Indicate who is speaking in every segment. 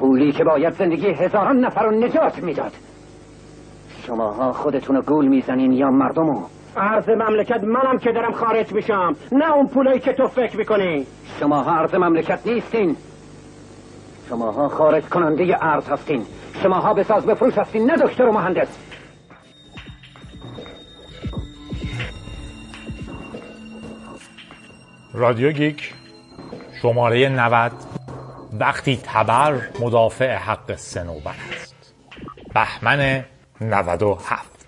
Speaker 1: پولی که باید زندگی هزاران نفر رو نجات می‌داد. شماها خودتون رو گول می‌زنین یا مردمو؟
Speaker 2: عرض مملکت منم که دارم خارج میشم. نه اون پولایی که تو فکر می‌کنی.
Speaker 1: شماها عرض مملکت نیستین. شماها خارج کننده ارز هستین. شماها به ساز بفروش هستین نه دکتر و مهندس.
Speaker 3: رادیو گیک شماره 90 وقتی تبر مدافع حق سنوبر است. بهمن 97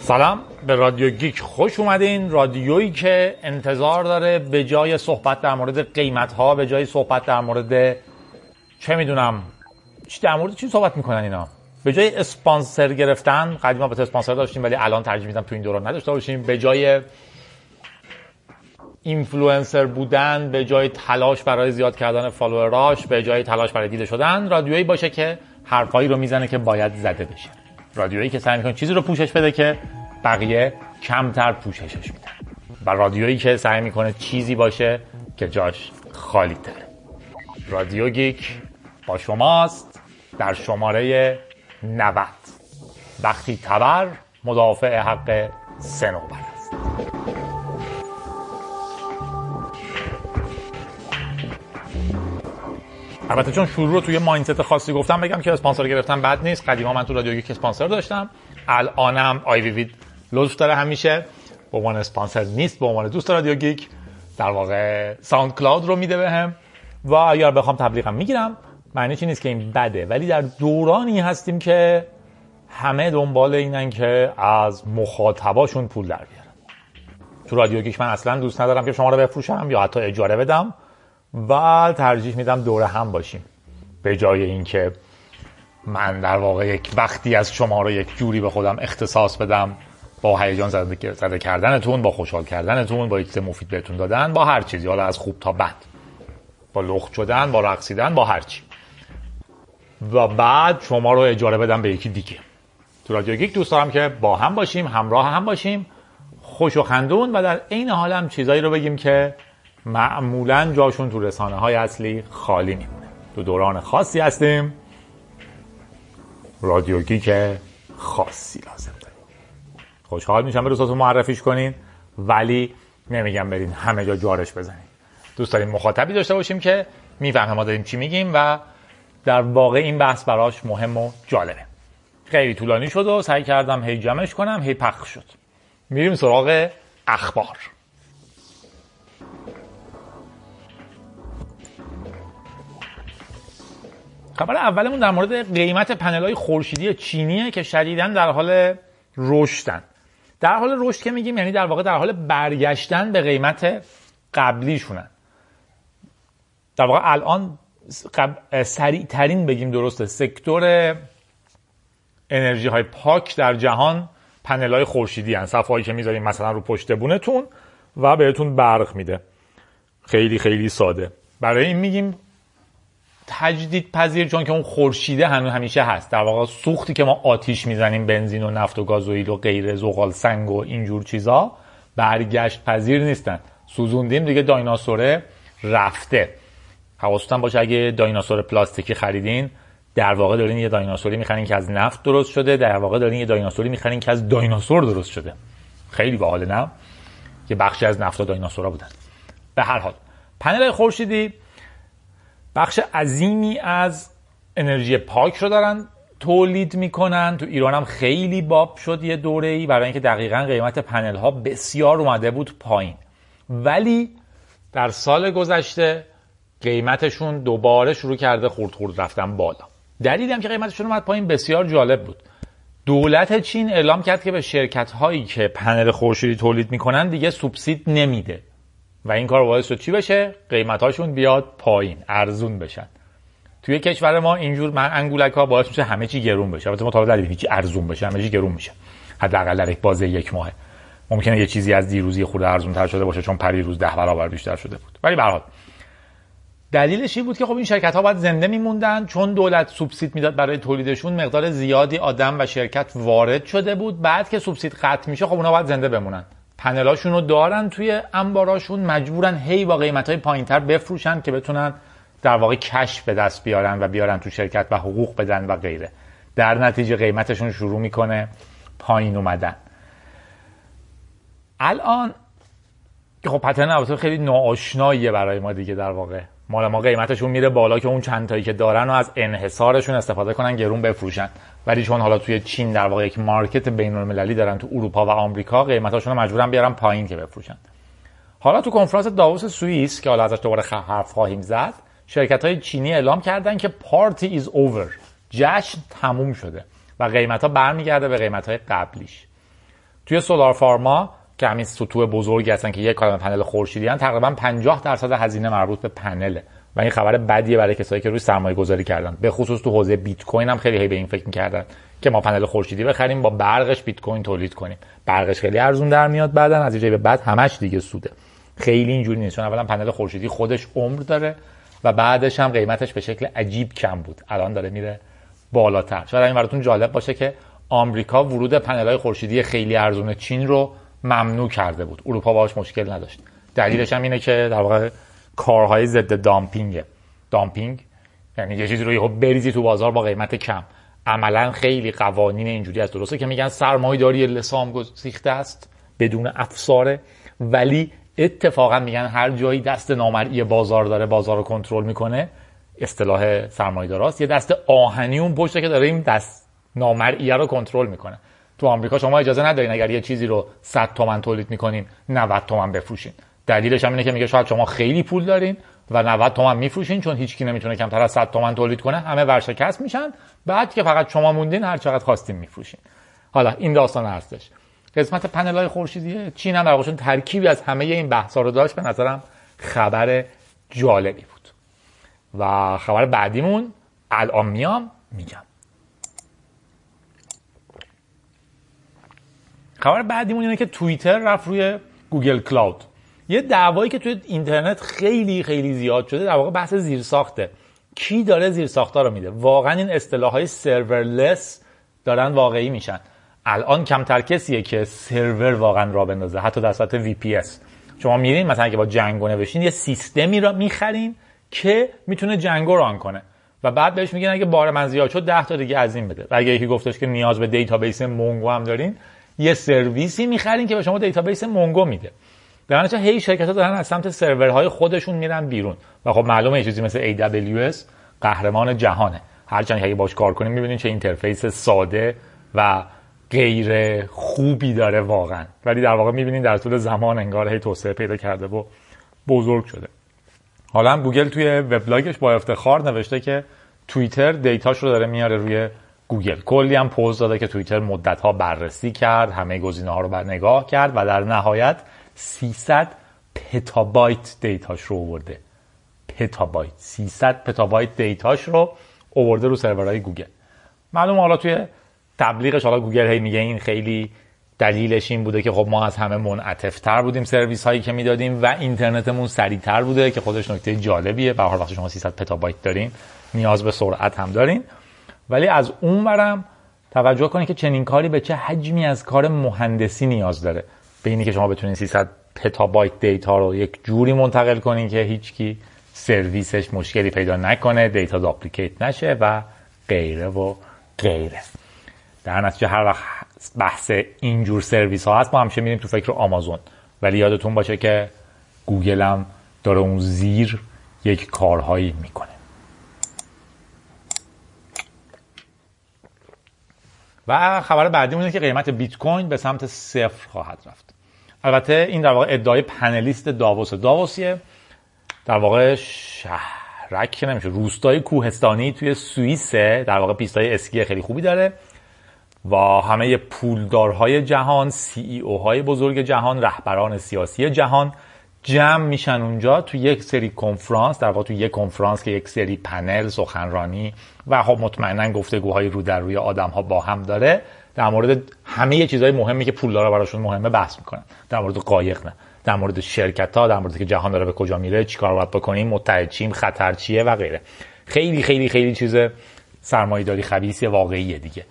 Speaker 3: سلام به رادیو گیک خوش اومدین. رادیویی که انتظار داره به جای صحبت در مورد قیمت ها به جای صحبت در مورد چه می‌دونم چی در مورد چی صحبت می‌کنن اینا؟ به جای اسپانسر گرفتن قدیما با اسپانسر داشتیم ولی الان ترجیح میدم تو این دوران نداشته باشیم. به جای اینفلوئنسر بودن به جای تلاش برای زیاد کردن follower اش به جای تلاش برای دیده شدن رادیویی باشه که حرفایی رو می‌زنه که باید زده بشه. رادیویی که سعی می‌کنه چیزی رو پوشش بده که بقیه کمتر پوششش میدن. و رادیویی که سعی می‌کنه چیزی باشه که جاش خالی تره. رادیو گیک با شماست در شماره 90 وقتی تبر مدافع حق صنوبر است. البته چون شروع رو توی mindset خاصی گفتم بگم که اسپانسر گرفتم بد نیست. قدیما من تو رادیو گیک اسپانسر داشتم. الانم IVV لطف داره همیشه. به عنوان اسپانسر نیست به عنوان دوست رادیو گیک در واقع SoundCloud رو میده بهم. و اگر بخوام تبلیغم می‌گیرم معنیش این نیست که این بده. ولی در دورانی هستیم که همه دنبال اینن که از مخاطباشون پول در بیارن. تو رادیو گیک من اصلا دوست ندارم که شما رو بفروشم یا حتی اجاره بدم. و ترجیح میدم دور هم باشیم. به جای اینکه من در واقع یک وقتی از شما رو یک جوری به خودم اختصاص بدم با هیجان زده, زده کردنتون با خوشحال کردنتون با چیز مفید بهتون دادن با هر چیزی حالا از خوب تا بد. با لخت شدن با رقصیدن با هر چی. و بعد شما رو اجاره بدم به یکی دیگه. تو رادیو گیک دوست دارم که با هم باشیم همراه هم باشیم. خوش و خندون و در عین حال هم چیزایی رو بگیم که معمولا جاشون تو رسانه های اصلی خالی میمونه. تو دوران خاصی هستیم. رادیو گیک خاصی لازم داریم. خوشحال میشم به دوستاتون معرفیش کنین ولی نمیگم برین همه جا جارش بزنین. دوست داریم مخاطبی داشته باشیم که می‌فهمه ما داریم چی میگیم و در واقع این بحث براش مهم و جالبه. خیلی طولانی شد و سعی کردم هی جمعش کنم هی پخش شد. میریم سراغ اخبار. خبر اولمون در مورد قیمت پنل های خورشیدی چینیه که شدیدا در حال رشدن. در حال رشد که میگیم یعنی در واقع در حال برگشتن به قیمت قبلیشونن در واقع الان سریع ترین بگیم درسته سکتور انرژی های پاک در جهان پنل های خورشیدی هن. صفحه که می‌ذاریم مثلا رو پشت بونتون و بهتون برق میده. خیلی خیلی ساده. برای این میگیم تجدید پذیر چون که اون خورشیده هنوز همیشه هست. در واقع سوختی که ما آتیش می‌زنیم بنزین و نفت و گازوئیل و غیره زغال سنگ و اینجور چیزا برگشت پذیر نیستن. سوزوندیم دیگه دایناسوره رفته. حواستون باشه اگه دایناسور پلاستیکی خریدین در واقع دارین یه دایناسوری می‌خرین که از نفت درست شده در واقع دارین یه دایناسوری می‌خرین که از دایناسور درست شده. خیلی باحال نه؟ که بخشی از نفت و دایناسورا بودن. به هر حال پنل خورشیدی بخش عظیمی از انرژی پاک رو دارن تولید می‌کنن. تو ایران هم خیلی باب شد یه دوره ای برای اینکه دقیقا قیمت پنل ها بسیار اومده بود پایین. ولی در سال گذشته قیمتشون دوباره شروع کرده خورد خورد رفتن بالا. دلیلی هم که قیمتشون اومد پایین بسیار جالب بود. دولت چین اعلام کرد که به شرکت هایی که پنل خورشیدی تولید می‌کنن دیگه سوبسید نمیده. و این کار باعث شد چی بشه؟ قیمت هاشون بیاد پایین ارزون بشن. توی کشور ما اینجور من انگولک ها باعث میشه همه چی گرون بشه. البته ما تا هیچ ارزون بشه همه چی گرون میشه. حداقل در یک بازه یک ماه. ممکنه یه چیزی از دیروزی خود ارزون تر شده باشه چون پریروز ده برابر بیشتر شده بود. ولی به دلیلش این بود که خب این شرکت ها باید زنده میموندن. چون دولت سوبسید می‌داد برای تولیدشون مقدار زیادی آدم و شرکت وارد شده بود. بعد که سوبسید قطع میشه خب اونا باید زنده بمونن. پنلاشون رو دارن توی انباراشون مجبورن هی با قیمت های پایین تر بفروشن که بتونن در واقع کش به دست بیارن و بیارن تو شرکت و حقوق بدن و غیره. در نتیجه قیمتشون شروع می‌کنه پایین اومدن. الان خب پترن البته خیلی ناآشناییه برای ما دیگه در واقع. مال ما قیمتشون میره بالا که اون چند تایی که دارن و از انحصارشون استفاده کنن گرون بفروشن. ولی چون حالا توی چین در واقع یک market بین المللی دارن تو اروپا و آمریکا قیمتاشون رو مجبورن بیارن پایین که بفروشن. حالا تو کنفرانس داووس سوئیس که حالا ازش دوباره حرف خواهیم زد شرکت های چینی اعلام کردن که party is over جشن تموم شده و قیمت ها برمیگرده به قیمت های قبلیش. توی solar farm ها که همین سطوح بزرگی هستن که یک عالم پنل خورشیدی تقریبا 50 درصد هزینه مربوط به پنله. و این خبر بدیه برای کسایی که روی سرمایه گذاری کردن. به خصوص تو حوزه بیت کوین هم خیلی هی به این فکر می‌کردن که ما پنل خورشیدی بخریم با برقش بیت کوین تولید کنیم. برقش خیلی ارزون در میاد بعدا از اینجا به بعد همش دیگه سوده. خیلی اینجوری نیست چون اولا پنل خورشیدی خودش عمر داره و بعدش هم قیمتش به شکل عجیب کم بود. الان داره میره بالاتر. شاید این براتون جالب باشه که آمریکا ورود پنل‌های خورشیدی خیلی ارزون چین رو ممنوع کرده بود. اروپا باهاش مشکل نداشت. دلیلش هم اینه که در واقع کارهای ضد دامپینگ. دامپینگ یعنی یه چیزی رو یهو بریزی تو بازار با قیمت کم. عملا خیلی قوانین اینجوری است. درسته که میگن سرمایه‌داری لسام گسیخته است بدون افساره ولی اتفاقا میگن هر جایی دست نامرئی بازار داره بازار رو کنترل می‌کنه اصطلاح سرمایه‌داراست یه دست آهنی اون پشته که داره این دست نامرئیه رو کنترل می‌کنه. تو آمریکا شما اجازه ندارین اگر یه چیزی رو 100 تومن تولید می‌کنین 90 تومن بفروشین. دلیلش هم اینه که میگه شاید شما خیلی پول دارین و 90 تومن میفروشین چون هیچکی نمی‌تونه کمتر از 100 تومن تولید کنه. همه ورشکست میشن. بعد که فقط شما موندین هر چقدر خواستین میفروشین. حالا این داستان هستش. قسمت پنل های خورشیدی چین هم در ترکیبی از همه این بحثا رو داشت. به نظرم خبر جالبی بود. و خبر بعدیمون الان میام میگم. خبر بعدیمون اینه که توییتر رفت روی گوگل کلاود. یه دعوایی که توی اینترنت خیلی خیلی زیاد شده در واقع بحث زیرساخته. کی داره زیرساختا رو میده؟ واقعا این اصطلاح های سرورلس دارن واقعی میشن. الان کمتر کسیه که سرور واقعا را بندازه حتی در سطح VPS شما میرین مثلا که با جنگو نوشین یه سیستمی را می‌خرین که می‌تونه Django run کنه. و بعد بهش میگن اگه بار من زیاد شد 10 تا دیگه از این بده. و اگه یکی گفتش که نیاز به database Mongo هم دارین یه سرویسی می‌خرین که به شما database Mongo میده. در نتیجه هی شرکت ها دارن از سمت سرورهای خودشون میرن بیرون. و خب معلومه یه چیزی مثل AWS قهرمان جهانه. هرچند اگه باش کار کنیم می‌بینین چه interface ساده و غیر خوبی داره واقعا. ولی در واقع می‌بینین در طول زمان انگار هی توسعه پیدا کرده و بزرگ شده. حالا گوگل توی وبلاگش با افتخار نوشته که توییتر data ش رو داره میاره روی گوگل. کلی هم پوز داده که توییتر مدت ها بررسی کرد همه گزینه ها رو بر نگاه کرد و در نهایت 300 پتابایت data ش رو آورده. پتابایت. 300 پتابایت data ش رو آورده رو سرورهای گوگل. معلوم حالا توی تبلیغش حالا گوگل هی میگه این خیلی دلیلش این بوده که خب ما از همه منعطفتر بودیم سرویس هایی که می‌دادیم و اینترنتمون سریعتر بوده که خودش نکته جالبیه. به هر وقتی شما 300 پتابایت دارین نیاز به سرعت هم دارین. ولی از اون برم توجه کنید که چنین کاری به چه حجمی از کار مهندسی نیاز داره. به اینی که شما بتونید 300 پتابایت دیتا رو یک جوری منتقل کنین که هیچکی سرویسش مشکلی پیدا نکنه دیتا داپلیکیت نشه و غیره و غیره. در نتیجه هر وقت بحث اینجور سرویس ها هست ما همیشه میریم تو فکر آمازون. ولی یادتون باشه که گوگل هم داره اون زیر یک کارهایی می‌کنه. و خبر بعدی که قیمت بیت کوین به سمت صفر خواهد رفت. البته این در واقع ادعای پنلیست داووس. داووسیه در واقع شهرک که نمیشه روستای کوهستانی توی سوئیس در واقع پیستای اسکی خیلی خوبی داره و همه پولدارهای جهان سی ای او های بزرگ جهان رهبران سیاسی جهان جمع میشن اونجا تو یک سری کنفرانس در واقع تو یک کنفرانس که یک سری پنل سخنرانی و خب مطمئنا گفتگوهای رو در روی آدم ها با هم داره. در مورد همه چیزهای مهمی که پولدارا براشون مهمه بحث می‌کنن. در مورد قایق نه. در مورد شرکت ها در مورد که جهان داره به کجا میره چیکار باید بکنیم متحد چیم خطر چیه و غیره. خیلی خیلی خیلی چیز سرمایه‌داری خبیث واقعیه دیگه.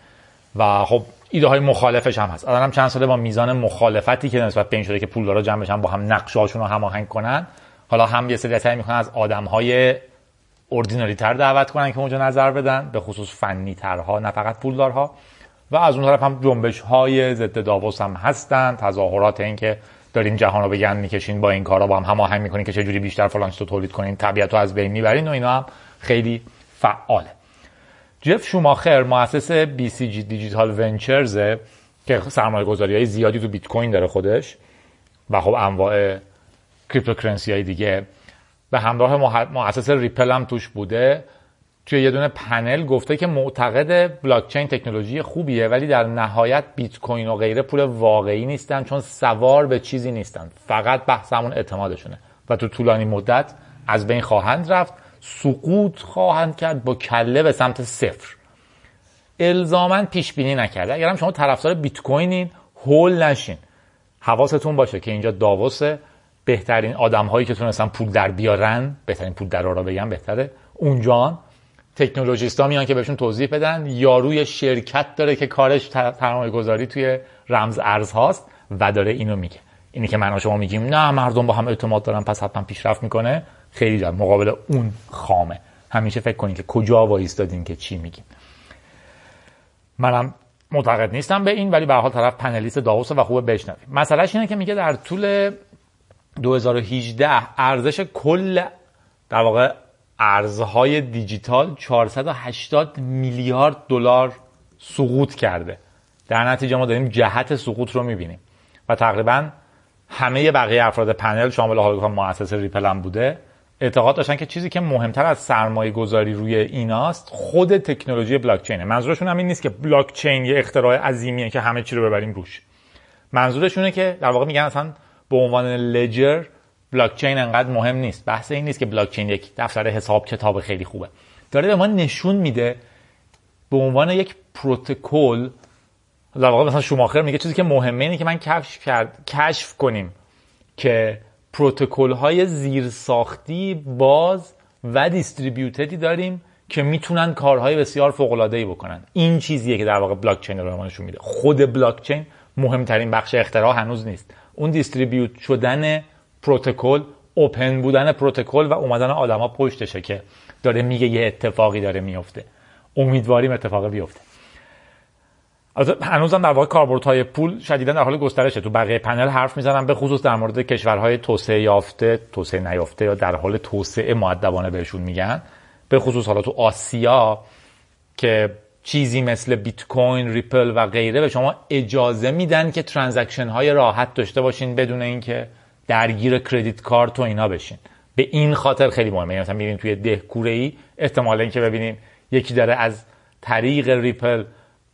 Speaker 3: و خب ایده های مخالفش هم هست. الان چند ساله با میزان مخالفتی که نسبت به این شده که پولدارا جمع بشن با هم نقشه هاشون رو هماهنگ کنن حالا هم یه سری سعی می‌کنن از آدم های اردیناری تر دعوت کنن که اونجا نظر بدن به خصوص فنی ترها نه فقط پولدارها. و از اون طرف هم جنبش های ضد داووس هم هستن تظاهرات این که دارین جهان رو به گند می‌کشین با این کارا با هم هماهنگ می‌کنین که چجوری بیشتر فلان رو تولید کنین طبیعت از بین می‌برین و اینا هم خیلی فعاله. جف شوماخر مؤسس BCG Digital Ventures که سرمایه گذاری های زیادی تو بیت کوین داره خودش و خب انواع cryptocurrency های دیگه. به همراه مؤسس ریپل هم توش بوده. توی یه دونه پنل گفته که معتقد بلاکچین تکنولوژی خوبیه ولی در نهایت بیت کوین و غیره پول واقعی نیستن چون سوار به چیزی نیستن. فقط بحث همون اعتمادشونه. و تو طولانی مدت از بین خواهند رفت سقوط خواهند کرد با کله به سمت صفر. الزاما پیش بینی نکرده. اگرم شما طرفدار بیت کوینین هول نشین. حواستون باشه که اینجا داوسه. بهترین آدم هایی که تونستن پول در بیارن بهترین پول در را بگم بهتره. اونجا تکنولوژیست ها میان که بهشون توضیح بدن. یاروی شرکت داره که کارش سرمایه گذاری توی رمز ارز هاست و داره اینو میگه. اینی که من شما میگیم نه مردم با هم اعتماد دارن پس حتما پیشرفت می‌کنه. خیلی جد مقابل اون خامه. همیشه فکر کنید که کجا وایستادین که چی میگیم منم معتقد نیستم به این ولی به حال طرف پنلیست داوس و خوبه بشنویم. مسئلهش اینه که میگه در طول 2018 ارزش کل در واقع ارزهای دیجیتال 480 میلیارد دلار سقوط کرده. در نتیجه ما داریم جهت سقوط رو می‌بینیم. و تقریبا همه بقیه افراد پنل شامل حالا مؤسس ریپل هم بوده اعتقاد داشتن که چیزی که مهمتر از سرمایه گذاری روی ایناست خود تکنولوژی بلاک چینه منظورشون هم این نیست که بلاک چین یه اختراع عظیمیه که همه چی رو ببریم روش. منظورشونه که در واقع میگن اصلا به عنوان ledger بلاک چین انقدر مهم نیست. بحث این نیست که بلاک چین یک دفتر حساب کتاب خیلی خوبه. داره به ما نشون میده به عنوان یک پروتکل در واقع مثلا شوماخر میگه چیزی که مهمه اینه که من کشف کرد کشف کنیم که پروتکل های زیرساختی باز و distributed ی داریم که می‌تونن کارهای بسیار فوق العاده ای بکنن. این چیزیه که در واقع بلاک چین رو نشون میده. خود بلاک چین مهمترین بخش اختراع هنوز نیست. اون دیستریبیوت شدن پروتکل اوپن بودن پروتکل و اومدن آدما پشتشه که داره میگه یه اتفاقی داره میفته. امیدواریم اتفاقی بیفته. هنوزم در واقع های پول شدیدا در حال گسترشه. تو بقیه پنل حرف می‌زنم به خصوص در مورد کشورهای توسعه یافته توسعه نیافته یا در حال توسعه معدبانه بهشون میگن. به خصوص حالا تو آسیا که چیزی مثل بیت کوین ریپل و غیره به شما اجازه میدن که transaction های راحت داشته باشین بدون اینکه درگیر credit card و اینا بشین. به این خاطر خیلی مهمه. یعنی مثلا میرین توی ده کوره ای احتمال اینکه ببینین یکی داره از طریق ریپل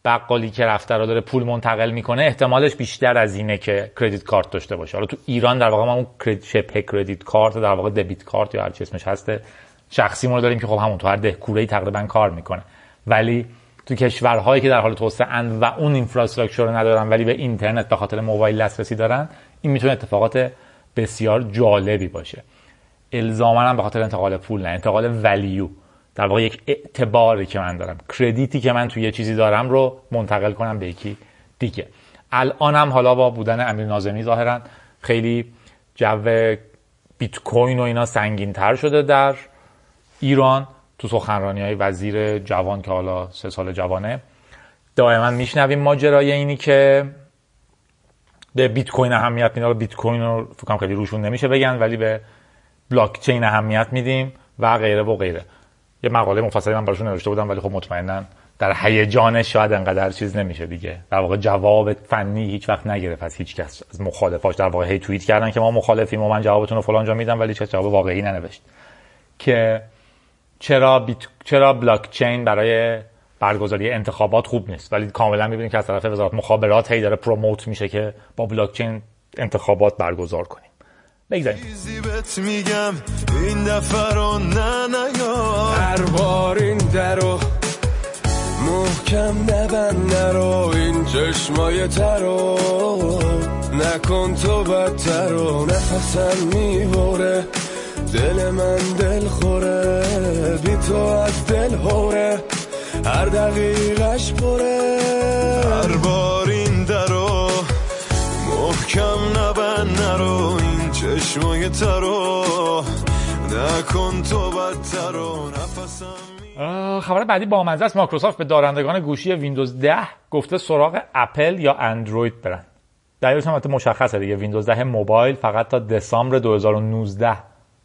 Speaker 3: بقالی که رفته رو داره پول منتقل می‌کنه احتمالش بیشتر از اینه که credit card داشته باشه. حالا تو ایران در واقع ما اون شبه credit card در واقع debit card یا هر چی اسمش هسته شخصی رو داریم که خب همون تو هر دهکوره تقریبا کار می‌کنه. ولی تو کشورهایی که در حال توسعه اند و اون اینفراستراکچر رو ندارن ولی به اینترنت به خاطر موبایل دسترسی دارن این می‌تونه اتفاقات بسیار جالبی باشه. الزاما به خاطر انتقال پول نه. انتقال ولیو در واقع یک اعتباری که من دارم. کردیتی که من توی یه چیزی دارم رو منتقل کنم به یکی دیگه. الان هم حالا با بودن امیر نازمی ظاهرا خیلی جو بیت کوین و اینا سنگین تر شده در ایران. تو سخنرانی های وزیر جوان که حالا سه سال جوانه. دائما میشنویم ماجرای اینی که به بیت کوین اهمیت میدیم بیت کوین رو فکر خیلی روشون نمیشه بگن ولی به بلاک چین اهمیت میدیم و غیره و غیره. یه مقاله مفصلی من براشون نوشته بودم ولی خب مطمئنا در هیجانش شاید انقدر چیز نمیشه دیگه. در واقع جواب فنی هیچ وقت نگرفت از هیچ کس از مخالفاش. در واقع هی توییت کردن که ما مخالفیم و من جوابتون رو فلان جا میدم ولی چه جواب واقعی ننوشت. که چرا بیت... چرا بلاک چین برای برگزاری انتخابات خوب نیست. ولی کاملا می‌بینید که از طرف وزارت مخابرات هی داره پروموت میشه که با بلاک چین انتخابات برگزار کنیم. بگذاریم. میگم این دفعه رو نه هر بار این درو محکم نبند نرو این چشمای ترو نکن تو بدتر و نفسم می‌بره. دل من دل خوره بی تو از دل هوره.
Speaker 4: هر دقیقش پره. هر بار این درو محکم نبند نرو این چشمای ترو نکن تو بدتر و نفسم
Speaker 3: خبر بعدی با است. مایکروسافت به دارندگان گوشی ویندوز 10 گفته سراغ اپل یا اندروید برن. دلیلش هم البته مشخصه دیگه. ویندوز 10 موبایل فقط تا دسامبر 2019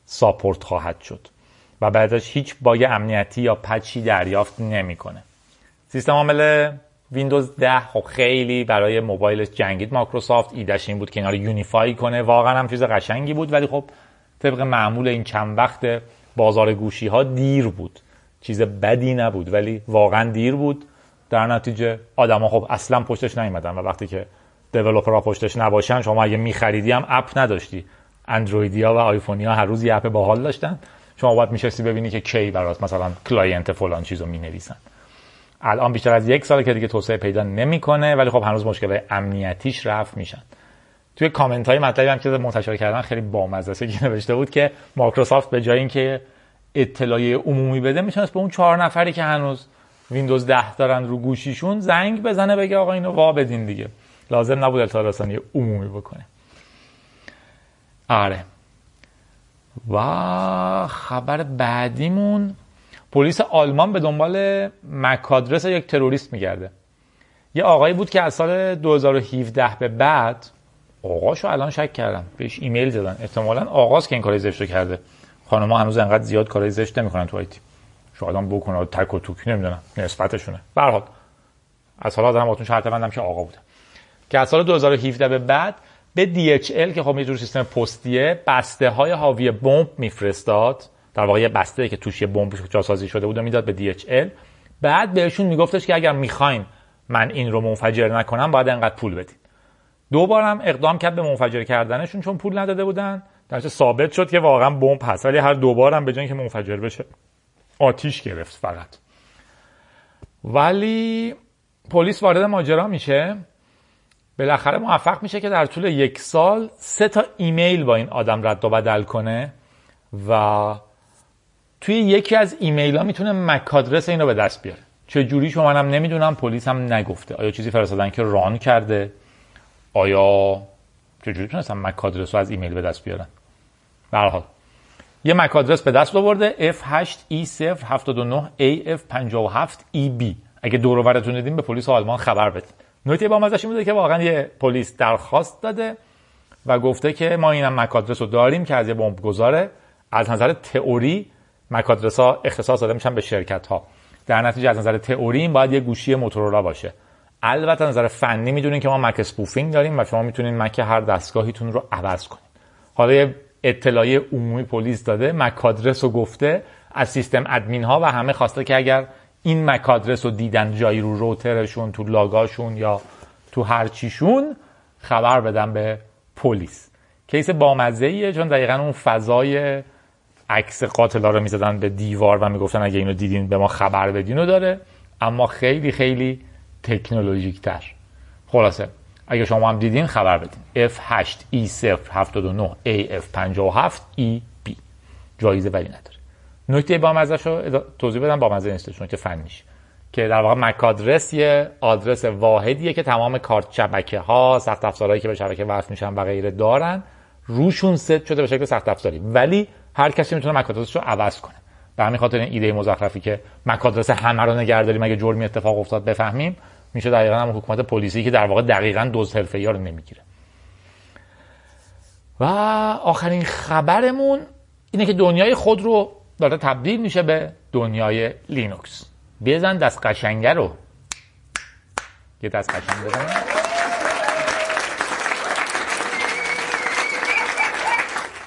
Speaker 3: support خواهد شد. و بعدش هیچ باگ امنیتی یا patch ی دریافت نمی‌کنه. سیستم عامل ویندوز 10 خب خیلی برای موبایلش جنگید. مایکروسافت ایدش این بود که اینا unify کنه. واقعا هم چیز قشنگی بود ولی خب طبق معمول این چند وقت بازار گوشی ها دیر بود. چیز بدی نبود ولی واقعا دیر بود. در نتیجه آدما خب اصلا پشتش نیومدن و وقتی که developer ها پشتش نباشن شما اگه میخریدی هم اپ نداشتی. اندرویدیا و آیفونیا هر روز یه اپ باحال داشتن. شما باید میشستی ببینی که کی برات مثلا client فلان چیزو می‌نویسن. الان بیشتر از یک سال که دیگه توسعه پیدا نمی‌کنه ولی خب هنوز مشکل امنیتیش رفع میشن. توی کامنت های مطلبی هم که منتشر کردن خیلی بامزه که نوشته بود که مایکروسافت به جای اینکه اطلاعیه عمومی بده می‌تونست به اون چهار نفری که هنوز ویندوز 10 دارن رو گوشیشون زنگ بزنه بگه آقا اینو وا بدین دیگه. لازم نبود اطلاع رسانی عمومی بکنه. آره. و خبر بعدیمون پلیس آلمان به دنبال مکادرس یک تروریست میگرده. یه آقایی بود که از سال 2017 به بعد آقاشو الان شک کردم. بهش ایمیل زدن. احتمالا آغاز که این کار زشت کرده. خانم‌ها هنوز انقدر زیاد کارای زشت نمی‌کنن تو آیتی شاید هم بکنه تک و توک نمی‌دونم. نسبتشونه. به از حالا دارم باتون شرط بندم که آقا بوده. که از سال 2017 به بعد به DHL که خب یه جور سیستم پستیه بسته های حاوی بمب میفرستاد. در واقع یه بسته که توش یه بمب جاسازی شده بود و می‌داد به DHL بعد بهشون میگفتش که اگر می‌خواین من این رو منفجر نکنم باید انقدر پول بدید دو بارم اقدام کرد به منفجر کردنشون چون پول نداده بودن. در ثابت شد که واقعا بمب هست ولی هر دوبارم به جای که منفجر بشه آتیش گرفت فقط. ولی پلیس وارد ماجرا میشه. بالاخره موفق میشه که در طول یک سال سه تا ایمیل با این آدم رد و بدل کنه و توی یکی از ایمیل ها می‌تونه مک آدرس اینو به دست بیاره. چه جوری شما منم نمی‌دونم پلیس هم نگفته. آیا چیزی فرستادن که ران کرده؟ آیا چه جوری تونستن مک آدرس رو از ایمیل به دست بیارن؟ به حال یه مک آدرس به دست آورده F8E079AF57EB اگه دور و دیدین به پلیس آلمان خبر بدید نکته با مزش بوده که واقعا یه پلیس درخواست داده و گفته که ما اینم مک آدرس رو داریم که از یه بمب گذاره. از نظر تئوری مک آدرس ها اختصاص داده میشن به شرکت ها در نتیجه از نظر تئوری این باید یه گوشی موتورولا باشه. البته از نظر فنی می‌دونین که ما MAC spoofing داریم و شما می‌تونین MAC هر دستگاهیتون رو عوض کنید حالا یه اطلاعیه عمومی پلیس داده MAC address رو گفته از system admin ها و همه خواسته که اگر این MAC address رو دیدن جایی رو روترشون تو log اشون یا تو هر چیشون خبر بدن به پلیس. case بامزه ایه چون دقیقا اون فضای عکس قاتلا رو می‌زدن به دیوار و می‌گفتن اگه اینو دیدین به ما خبر بدین رو داره. اما خیلی خیلی تکنولوژیک تر خلاصه اگه شما هم دیدین خبر بدین. F8E079AF57EB جایزه ولی نداره نکته با رو توضیح بدم با مزه نیست چون که فنیش. که در واقع مک آدرس یه آدرس واحدیه که تمام کارت شبکه ها سخت افزارهایی که به شبکه وصل میشن و غیره دارن روشون ست شده به شکل سخت افزاری. ولی هر کسی می‌تونه مک آدرسش عوض کنه. به همین خاطر این ایده مزخرفی که مک آدرس همه رو نگهداریم اگه جرمی اتفاق افتاد بفهمیم. میشه دقیقا هم حکومت پلیسی که در واقع دقیقا دوز حرفه ها رو نمی‌گیره. و آخرین خبرمون اینه که دنیای خود رو داره تبدیل میشه به دنیای لینوکس. بزن دست قشنگه رو. یه دست قشنگ بزن.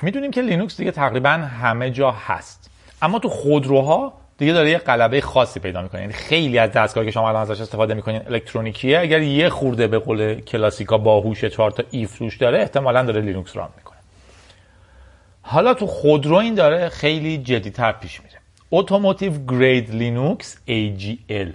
Speaker 3: می‌دونیم که لینوکس دیگه تقریبا همه جا هست. اما تو خودروها دیگه داره یه غلبه خاصی پیدا می‌کنه. یعنی خیلی از دستگاهی که شما الان ازش استفاده می‌کنین الکترونیکیه. اگر یه خورده به قول کلاسیکا باهوش چهار تا if روش داره احتمالا داره لینوکس run می‌کنه حالا تو خودرو این داره خیلی جدیتر پیش میره. Automotive Grade Linux AGL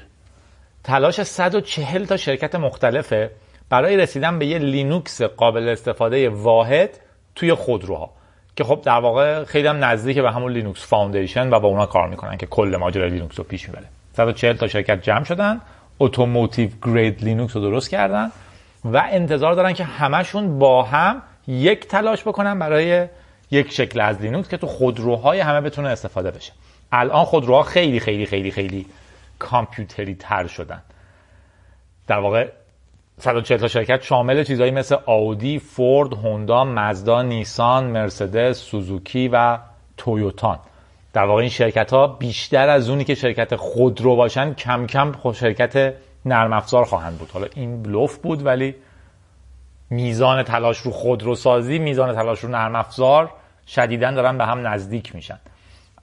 Speaker 3: تلاش 140 تا شرکت مختلفه. برای رسیدن به یه لینوکس قابل استفاده واحد توی خودروها. که خب در واقع خیلی هم نزدیک به همون Linux Foundation و با اونا کار می‌کنن که کل ماجرای لینوکس رو پیش می‌بره. 140 تا شرکت جمع شدن Automotive Grade Linux رو درست کردن و انتظار دارن که همشون با هم یک تلاش بکنن برای یک شکل از لینوکس که تو خودروهای همه بتونه استفاده بشه. الان خودروها خیلی خیلی خیلی خیلی کامپیوتری تر شدن. در واقع 140 تا شرکت شامل چیزهایی مثل آودی، فورد، هوندا، مزدا، نیسان، مرسدس، سوزوکی و تویوتان. در واقع این شرکت ها بیشتر از اونی که شرکت خودرو باشن کم کم شرکت نرم افزار خواهند بود. حالا این بلوف بود ولی میزان تلاش رو خودرو سازی میزان تلاش رو نرم افزار شدیدا دارن به هم نزدیک میشن.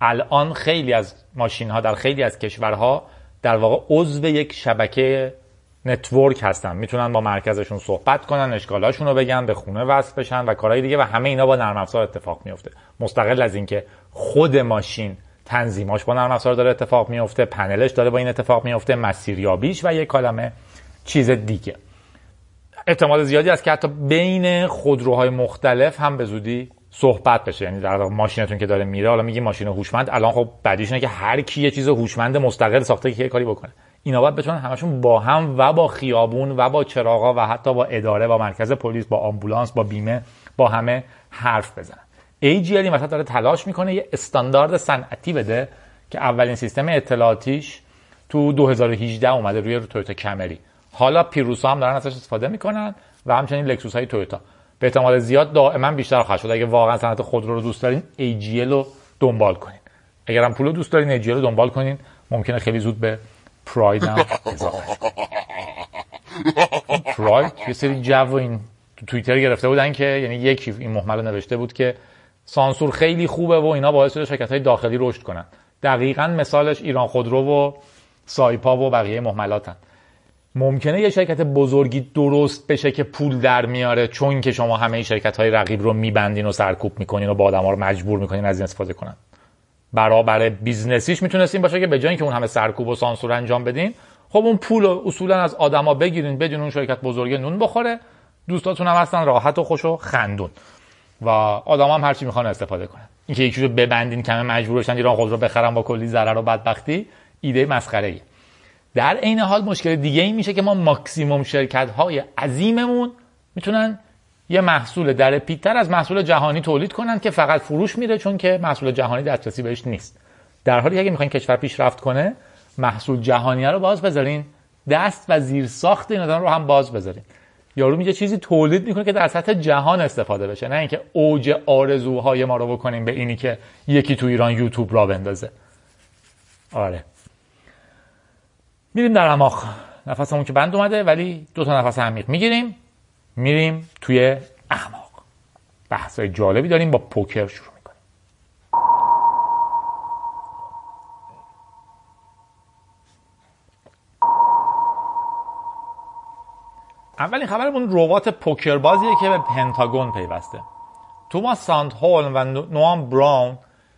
Speaker 3: الان خیلی از ماشین ها در خیلی از کشورها در واقع عضو یک شبکه network هستن. می‌تونن با مرکزشون صحبت کنن اشکالاشون رو بگن به خونه وصل بشن و کارهای دیگه و همه اینا با نرم افزار اتفاق میفته مستقل از اینکه خود ماشین تنظیماش با نرم افزار داره اتفاق میفته پنلش داره با این اتفاق میفته مسیریابیش و یک عالمه چیز دیگه. احتمال زیادی است که حتی بین خودروهای مختلف هم به زودی صحبت بشه. یعنی در ماشینتون که داره میره حالا میگی ماشین هوشمند. الان خب بعدیش اینه که هر کی یه چیز هوشمند مستقل ساخته که یه کاری بکنه. اینا باید بتونن همشون با هم و با خیابون و با چراغا و حتی با اداره با مرکز پلیس با آمبولانس با بیمه با همه حرف بزنن. AGL این وسط داره تلاش می‌کنه یه استاندارد صنعتی بده که اولین سیستم اطلاعاتیش تو 2018 اومده روی تویوتا کمری حالا پیروسا هم دارن ازش استفاده می‌کنن و همچنین لکسوس های تویوتا. به احتمال زیاد دائما بیشتر خواهد شد. اگه واقعا صنعت خودرو رو دوست دارین AGL رو دنبال کنین. اگر هم پول رو دوست دارین AGL رو دنبال کنین. ممکنه خیلی زود به پراید هم اضافه پراید یه سری جو این تو توییتر گرفته بودن که یعنی یکی این محمل نوشته بود که سانسور خیلی خوبه و اینا باعث شده شرکت های داخلی رشد کنن. دقیقا مثالش ایران خودرو و سایپا و بقیه محملاتن ممکنه یه شرکت بزرگی درست بشه که پول در میاره چون که شما همه شرکت های رقیب رو میبندین و سرکوب می‌کنین و با آدم ها رو مجبور می‌کنین از این استفاده کنن. برابر business یش می‌تونستین باشه که به جای که اون همه سرکوب و سانسور انجام بدین خب اون پول رو اصولا از آدما بگیرین بدون اون شرکت بزرگ نون بخوره. دوستاتون هم هستن راحت و خوش و خندون. و آدم هم هرچی می‌خوان استفاده کنن. اینکه یکی رو ببندین کمه مجبور بشن ایران خودرو بخرن با کلی ضرر و بدبختی ایده مسخره ای در عین حال مشکل دیگه این میشه که ما ماکسیموم شرکت های عظیممون می‌تونن یه محصول در پیتر از محصول جهانی تولید کنن که فقط فروش میره چون که محصول جهانی دسترسی بهش نیست. در حالی که اگه می‌خواین کشور پیشرفت کنه محصول جهانی رو باز بذارین. دست و زیر ساخت این رو هم باز بذارین. یارو میگه چیزی تولید می‌کنه که در سطح جهان استفاده بشه نه اینکه اوج آرزوهای ما رو بکنیم به اینی که یکی تو ایران یوتیوب را بندازه. آره. میریم در اماخ نفسمون که بند اومده ولی دو تا نفس عمیق می‌گیریم میریم توی اعماق. بحثای جالبی داریم با پوکر شروع می‌کنیم. اولین خبرمون ربات پوکر بازیه که به پنتاگون پیوسته. توماس ساند هول و نوام براون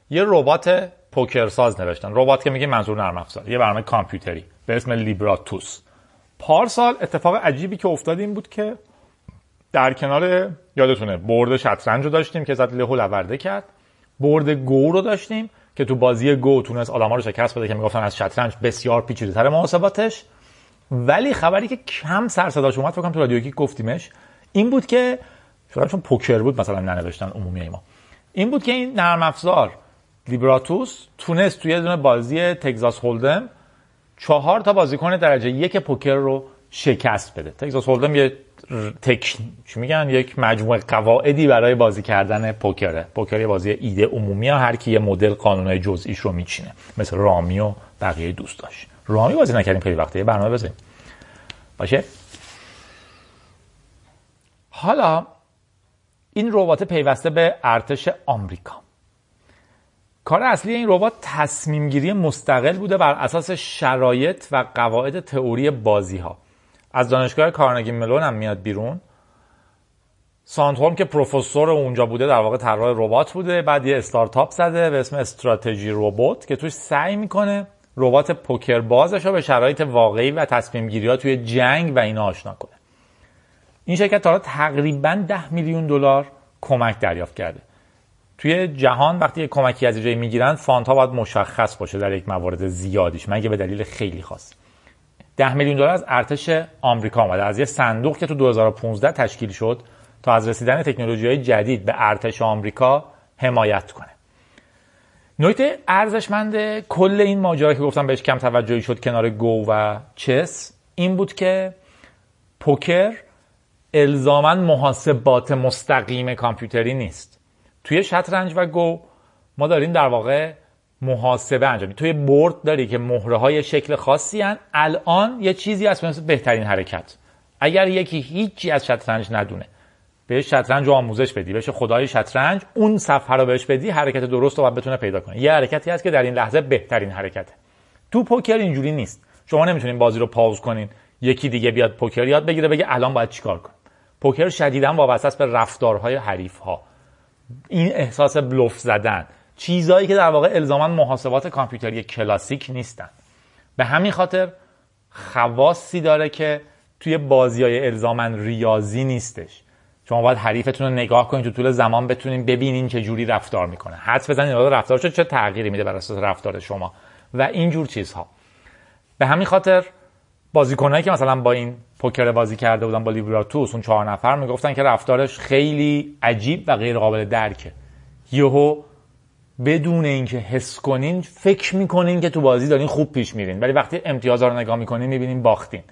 Speaker 3: یه ربات پوکر ساز نوشتن. ربات که میگه منظور نرم افزار. یه برنامه کامپیوتری. به اسم لیبراتوس. پارسال اتفاق عجیبی که افتاد این بود که در کنار یادتونه برد شطرنج رو داشتیم که زد لهو لورده کرد. برد گو رو داشتیم که تو بازی گو تونست آدما رو شکست بده که می‌گفتن از شطرنج بسیار پیچیده‌تر محاسباتش. ولی خبری که کم سر صداش اومد فکر تو رادیو گفتیمش این بود که شاید چون پوکر بود مثلا ننوشتن عمومی ما. این بود که این نرم افزار لیبراتوس تونست توی دونه بازی تگزاس هولدم چهار تا بازیکن درجه یک پوکر رو شکست بده. تگزاس هولدم یه تک چی میگن؟ یک مجموعه قواعدی برای بازی کردن پوکره. پوکر یه بازی ایده عمومی ها هر کی یه مدل قانونای جزئیش رو میچینه. مثل رامی و بقیه دوستاش رامی بازی نکردیم خیلی وقته. یه برنامه بزنیم. باشه؟ حالا این ربات پیوسته به ارتش آمریکا. کار اصلی این ربات تصمیم گیری مستقل بوده بر اساس شرایط و قواعد تئوری بازی ها از دانشگاه کارنگی ملون هم میاد بیرون. سانتورم که پروفسور اونجا بوده در واقع طراح ربات بوده. بعد یه استارتاپ زده به اسم استراتژی ربات که توش سعی می‌کنه ربات پوکر بازش رو به شرایط واقعی و تصمیم گیری ها توی جنگ و اینا آشنا کنه. این شرکت تا تقریبا 10 میلیون دلار کمک دریافت کرده. توی جهان وقتی یک کمکی از جایی می‌گیرن فانت ها باید مشخص باشه در یک موارد زیادیش. مگه به دلیل خیلی خاص. ده میلیون دلار از ارتش آمریکا اومده. از یه صندوق که تو 2015 تشکیل شد تا از رسیدن تکنولوژی های جدید به ارتش آمریکا حمایت کنه. نکته ارزشمند کل این ماجرا که گفتم بهش کم توجهی شد کنار گو و چس این بود که پوکر الزاما محاسبات مستقیم کامپیوتری نیست. توی شطرنج و گو ما داریم در واقع محاسبه انجام توی برد داری که مهره های شکل خاصی هن. الان یه چیزی هست مثل بهترین حرکت. اگر یکی هیچی از شطرنج ندونه بهش شطرنج رو آموزش بدی بهش خدای شطرنج اون صفحه رو بهش بدی حرکت درست رو باید بتونه پیدا کنه. یه حرکتی هست که در این لحظه بهترین حرکته. تو پوکر اینجوری نیست. شما نمی‌تونین بازی رو پاوز کنین. یکی دیگه بیاد پوکر یاد بگیره بگه الان باید چیکار کنم. پوکر شدیدا وابسته است به رفتارهای حریف ها این احساس بلوف زدن. چیزهایی که در واقع الزاما محاسبات کامپیوتری کلاسیک نیستن. به همین خاطر خواصی داره که توی بازی های الزاما ریاضی نیستش. شما باید حریفتون رو نگاه کنید تو طول زمان بتونین ببینین چه جوری رفتار می‌کنه. حدس بزنید رفتارش چه تغییری میده بر اساس رفتار شما. و این جور چیزها. به همین خاطر بازیکنایی که مثلا با این پوکر بازی کرده بودن با لیبراتوس اون چهار نفر می‌گفتن که رفتارش خیلی عجیب و غیر قابل درکه. یهو بدون اینکه حس کنین فکر می‌کنین که تو بازی دارین خوب پیش میرین ولی وقتی امتیازها رو نگاه می‌کنین می‌بینین باختین.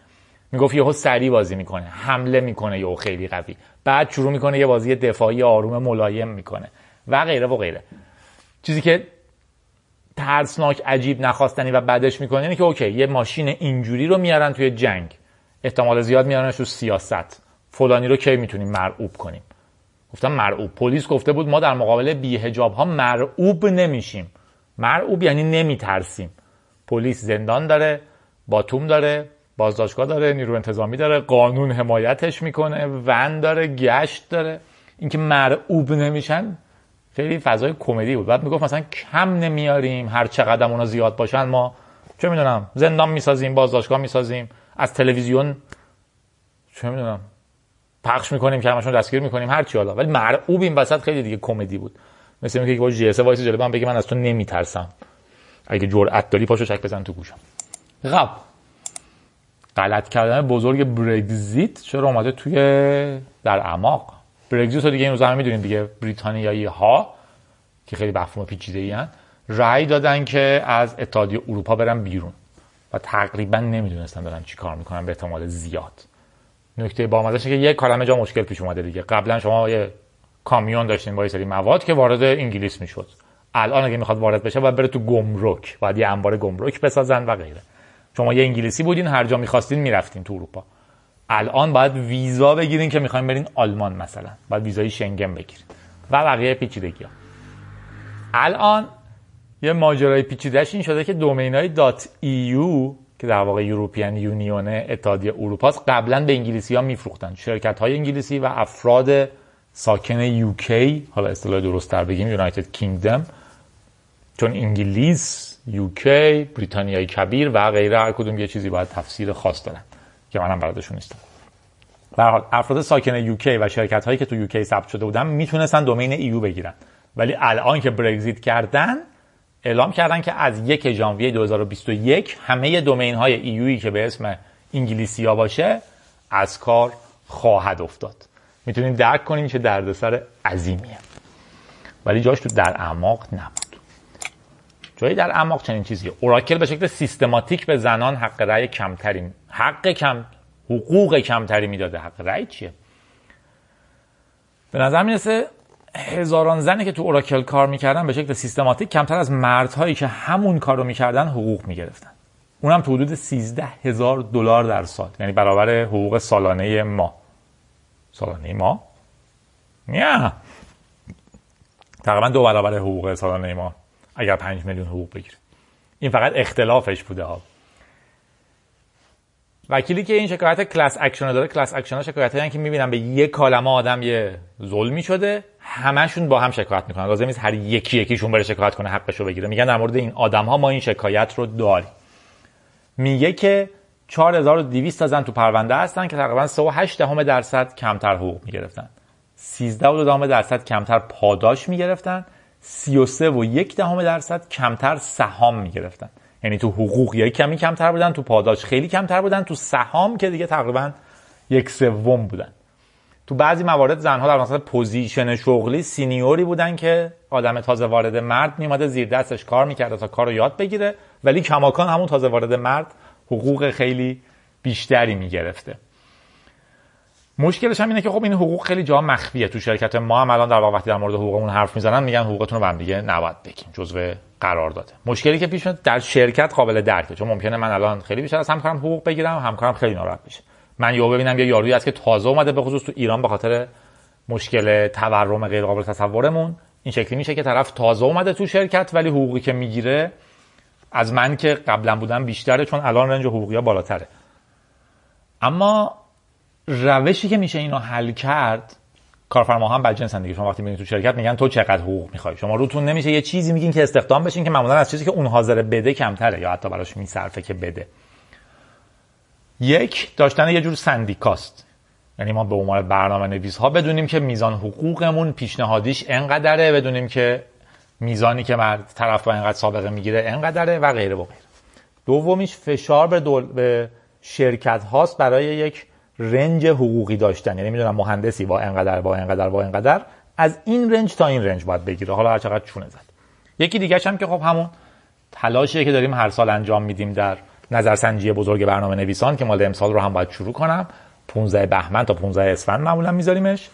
Speaker 3: می‌گفت یهو سری بازی می‌کنه حمله می‌کنه یهو خیلی قوی. بعد شروع می‌کنه یه بازی دفاعی آروم ملایم می‌کنه و غیره و غیره. چیزی که ترسناک عجیب نخواستنی و بدش می‌کنه اینه که اوکی یه ماشین اینجوری رو میارن توی جنگ. احتمال زیاد میارنش رو سیاست. فلانی رو کی می‌تونیم مرعوب کنیم؟ گفتم مرعوب. پلیس گفته بود ما در مقابل بیهجاب ها مرعوب نمیشیم. مرعوب یعنی نمیترسیم. پلیس زندان داره باتوم داره بازداشتگاه داره نیرو انتظامی داره قانون حمایتش می‌کنه ون داره گشت داره. اینکه مرعوب نمیشن خیلی فضای کمدی بود. بعد می‌گفت مثلا کم نمیاریم هر چقدر اونا زیاد باشن ما چه می‌دونم زندان می‌سازیم بازداشتگاه می‌سازیم از تلویزیون چه می‌دونم پخش می‌کنیم که همشون دستگیر می‌کنیم هر چی حالا. ولی مرعوب این وسط خیلی دیگه کمدی بود. مثل اینکه با جی اس وایس جلوی من بگه من از تو نمیترسم. اگه جرأت داری پاشو چک بزن تو گوشم. خب غلط کردن بزرگ برگزیت چرا اومده توی در اعماق؟ برگزیت رو دیگه این روزا همه می‌دونیم دیگه بریتانیایی ها که خیلی مفهوم پیچیده ای رأی دادن که از اتحادیه اروپا برن بیرون و تقریبا نمی‌دونستن دارن چی کار می‌کنن به احتمال زیاد. نکته با که یک عالمه جا مشکل پیش اومده دیگه. قبلا شما یه کامیون داشتین با یه سری مواد که وارد انگلیس می‌شد. الان اگه می‌خواد وارد بشه باید بره تو گمرک باید یه انبار گمرک بسازن و غیره. شما یه انگلیسی بودین هر جا می‌خواستین می‌رفتین تو اروپا. الان باید ویزا بگیرین که می‌خواین برین آلمان مثلا. باید ویزای شنگن بگیرین. و بقیه پیچیدگی ها. الان یه ماجرای پیچیدهش این شده که domain های dot EU که در واقع European Union اتحادیه اروپا قبلا به انگلیسی ها میفروختن. شرکت های انگلیسی و افراد ساکن یوکی حالا اصطلاح درست تر بگیم یونایتد کینگدم. چون انگلیس یوکی بریتانیای کبیر و غیره هر کدوم یه چیزی باید تفسیر خاص دارن. که منم برداشون نیستم. به حال افراد ساکن یوکی و شرکت هایی که تو یوکی ثبت شده بودن می‌تونستن دومین ایو بگیرن. ولی الان که برگزیت کردن اعلام کردن که از یک ژانویه 2021 همه دومین های ایویی که به اسم انگلیسی ها باشه از کار خواهد افتاد. می‌تونیم درک کنیم چه دردسر عظیمیه. ولی جاش تو در اعماق نبود. جایی در اعماق چنین چیزی اوراکل به شکل سیستماتیک به زنان حق رأی کمتری حق کم حقوق کمتری می‌داده. حق رأی چیه؟ به نظر می‌رسه هزاران زنی که تو اوراکل کار می‌کردن به شکل سیستماتیک کمتر از مردهایی که همون کار رو می‌کردن حقوق می‌گرفتن. اونم تو حدود 13 هزار دلار در سال یعنی برابر حقوق سالانه ما. سالانه ما؟ نه. تقریبا دو برابر حقوق سالانه ما اگر 5 میلیون حقوق بگیره این فقط اختلافش بوده ها. وکیلی که این شکایت class action داره class action ها شکایت هایی که می‌بینن به یک عالمه آدم یه ظلمی شده همشون با هم شکایت می‌کنن. لازم نیست هر یکی یکیشون بره شکایت کنه حقشو بگیره. میگن در مورد این آدم ها ما این شکایت رو داریم. میگه که 4200 تا زن تو پرونده هستن که تقریبا 3.8 درصد کمتر حقوق می‌گرفتن. 13 درصد کمتر پاداش می‌گرفتن. 33 و یک دهم درصد کمتر سهام می‌گرفتن. یعنی تو حقوق یا کمی کمتر بودن تو پاداش خیلی کمتر بودن تو سهام که دیگه تقریبا یک سوم بودن. تو بعضی موارد زنها در مثلا position شغلی senior ی بودن که آدم تازه وارد مرد میومده زیر دستش کار می‌کرده تا کار رو یاد بگیره ولی کماکان همون تازه وارد مرد حقوق خیلی بیشتری می‌گرفته. مشکلش هم اینه که خب این حقوق خیلی جا مخفیه. تو شرکت ما هم الان در واقع وقتی در مورد حقوقمون حرف می‌زنن میگن حقوقتون رو هم دیگه نباید بگین جزو قرار داده. مشکلی که پیش در شرکت قابل درکه چون ممکنه من الان خیلی بیشتر از همکارم حقوق بگیرم همکارم خیلی ناراحت بشه. من یهو ببینم یه یارویی هست که تازه اومده به خصوص تو ایران به خاطر مشکل تورم غیر قابل تصورمون. این شکلی میشه که طرف تازه اومده تو شرکت ولی حقوقی که می‌گیره از من که قبلا بودم بیشتره چون الان رنج حقوقی بالاتره. اما روشی که میشه اینو حل کرد کارفرما هم بدجنسن دیگه. شما وقتی میرین تو شرکت میگن تو چقدر حقوق می‌خوای؟ شما روتون نمیشه یه چیزی میگین که استخدام بشین که معمولا از چیزی که اون حاضر بده کمتره یا حتی براش میصرفه که بده. یک داشتن یه جور سندیکاست. یعنی ما به عنوان برنامه نویس ها بدونیم که میزان حقوقمون پیشنهادیش انقدره بدونیم که میزانی که مرد طرف با انقدر سابقه می‌گیره انقدره و غیره و غیره. دومیش فشار به, دول... به شرکت هاست برای یک رنج حقوقی داشتن. یعنی می‌دونم مهندسی با انقدر با انقدر با انقدر. از این رنج تا این رنج باید بگیره. حالا هر چقدر چونه زد. یکی دیگه هم که خب همون تلاشیه که داریم هر سال انجام میدیم در نظرسنجی بزرگ برنامه نویسان که مال امسال رو هم باید شروع کنم. 15 بهمن تا 15 اسفند معمولا میذاریمش.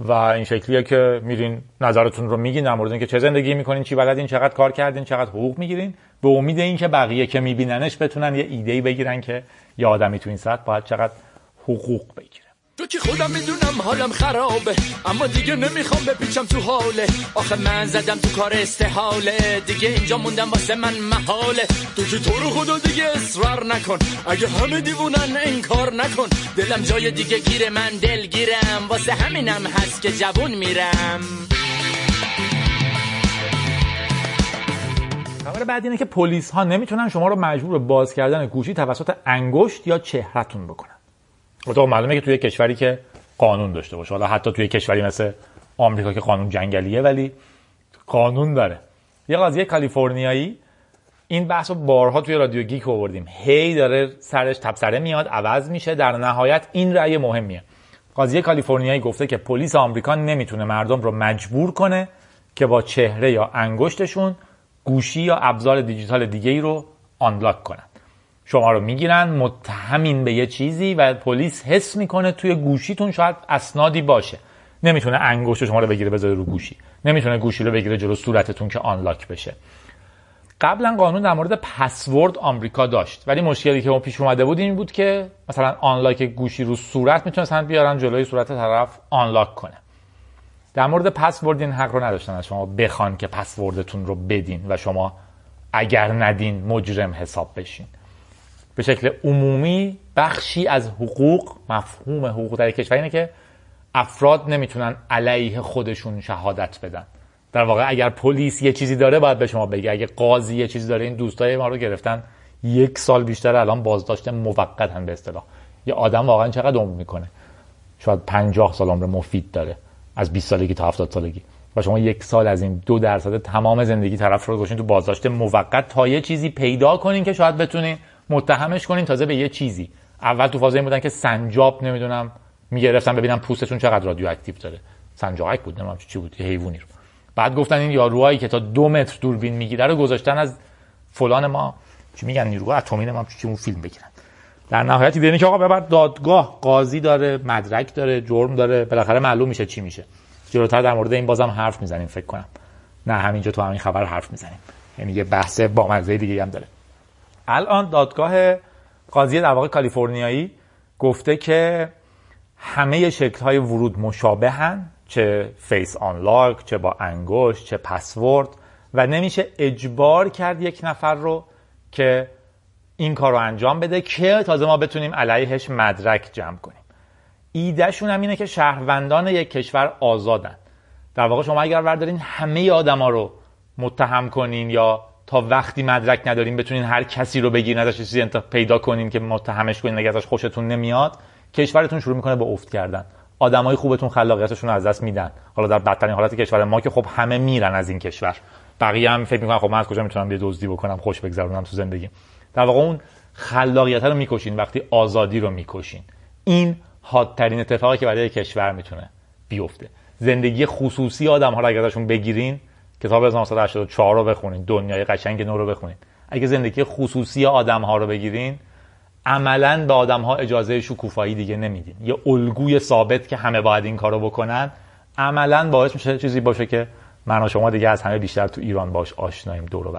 Speaker 3: و این شکلیه که میرین نظرتون رو میگین در مورد اینکه چه زندگی می‌کنین چی بلدین چقدر کار کردین چقدر حقوق می‌گیرین. به امید اینکه بقیه که میبیننش بتونن یه ایده بگیرن که یه آدمی تو این سطح باید چقدر حقوق بگیره
Speaker 5: تو که خودم می‌دونم حالم خرابه اما دیگه نمی‌خوام بپیچم تو حاله. آخه من زدم تو کار استحاله. دیگه اینجا موندم واسه من محاله. تو که تو رو خدا دیگه اصرار نکن. اگه همه دیوونن این کار نکن. دلم جای دیگه گیره من دلگیرم واسه همینم هست که جوون میرم.
Speaker 3: خبر بعد اینه که پلیس ها نمی‌تونن شما رو مجبور باز کردن گوشی توسط انگشت یا چهرهتون بکنن. تو معلومه که توی کشوری که قانون داشته باشه. حالا حتی توی کشوری مثل آمریکا که قانون جنگلیه ولی قانون داره. یه قاضی کالیفرنیایی این بحث رو بارها توی رادیو گیک آوردیم. هی داره سرش تبصره میاد عوض میشه. در نهایت این رأی مهمیه. قاضی کالیفرنیایی گفته که پلیس آمریکا نمی‌تونه مردم رو مجبور کنه که با چهره یا انگشتشون گوشی یا ابزار دیجیتال دیگه ای رو آنلاک کنن. شما رو می‌گیرن متهمین به یه چیزی و پلیس حس می‌کنه توی گوشیتون شاید اسنادی باشه. نمی‌تونه انگشت شما رو بگیره بذاره رو گوشی. نمی‌تونه گوشی رو بگیره جلو صورتتون که آنلاک بشه. قبلا قانون در مورد پسورد آمریکا داشت. ولی مشکلی که اون پیش اومده بود این بود که مثلا آنلاک گوشی رو صورت می‌تونستن بیارن جلوی صورت طرف آنلاک کنه. در مورد پسورد این حق رو نداشتن از شما بخوان که پسوردتون رو بدین و شما اگر ندین مجرم حساب بشین. به شکل عمومی بخشی از حقوق مفهوم حقوق در کشور اینه که افراد نمی‌تونن علیه خودشون شهادت بدن. در واقع اگر پلیس یه چیزی داره باید به شما بگه. اگه قاضی یه چیزی داره این دوستای ما رو گرفتن. یک سال بیشتر الان بازداشت موقت هم به اصطلاح. یه آدم واقعا چقدر عمر می‌کنه؟ شاید 50 سال عمر مفید داره. از 20 سالگی تا 70 سالگی. و شما یک سال از این دو درصد تمام زندگی طرف رو گذاشتین تو بازداشت موقت تا یه چیزی پیدا کنین که شاید بتونین متهمش کنین تازه به یه چیزی. اول تو فاز این بودن که سنجاب نمی‌دونم می‌گرفتن ببینم پوستشون چقدر رادیواکتیو داره. سنجاقک بود نمی‌دونم چی بود یه حیوانی رو. بعد گفتن این یاروهایی که تا دو متر دوربین می‌گیره رو گذاشتن از فلان ما. چی میگن؟ نیروی اتمی ما چی اون فیلم بگیرن. در نهایت دیدن که آقا ببر دادگاه قاضی داره مدرک داره جرم داره بالاخره معلوم میشه چی میشه. جلوتر در مورد این بازم حرف می‌زنیم فکر کنم. نه همینجا تو همین خبر حرف می‌زنیم. یعنی یه بحث با مزه دیگه هم داره. الان دادگاه قاضی در واقع کالیفرنیایی گفته که همه شکل های ورود مشابهن چه فیس آنلاک چه با انگشت چه پسورد و نمیشه اجبار کرد یک نفر رو که این کار رو انجام بده که تازه ما بتونیم علیهش مدرک جمع کنیم. ایدهشون هم اینه که شهروندان یک کشور آزادن. در واقع شما اگر بردارین همه آدما رو متهم کنین یا تا وقتی مدرک نداریم بتونین هر کسی رو بگیرین ازش چیزی پیدا کنین که متهمش کنین اگه ازش خوشتون نمیاد کشورتون شروع می‌کنه به افت کردن. آدمای خوبتون خلاقیتشون رو از دست میدن. حالا در بدترین حالت کشور ما که خب همه میرن از این کشور. بقیه هم فکر می‌کنن خب من از کجا می‌تونم یه دزدی بکنم خوش بگذرونم تو زندگی در واقع اون خلاقیت رو می‌کشین وقتی آزادی رو می‌کشین. این حادترین اتفاقی که برای کشور می‌تونه بیفته. زندگی خصوصی آدم ها رو اگر ازشون بگیرین کتاب 1984 رو بخونین. دنیای قشنگ نو رو بخونین. اگه زندگی خصوصی آدم ها رو بگیرین عملا به آدم ها اجازه شکوفایی دیگه نمیدین. یه الگوی ثابت که همه باید این کارو بکنن عملا باعث میشه چیزی باشه که من و شما دیگه از همه بیشتر تو ایران باش آشناییم دور و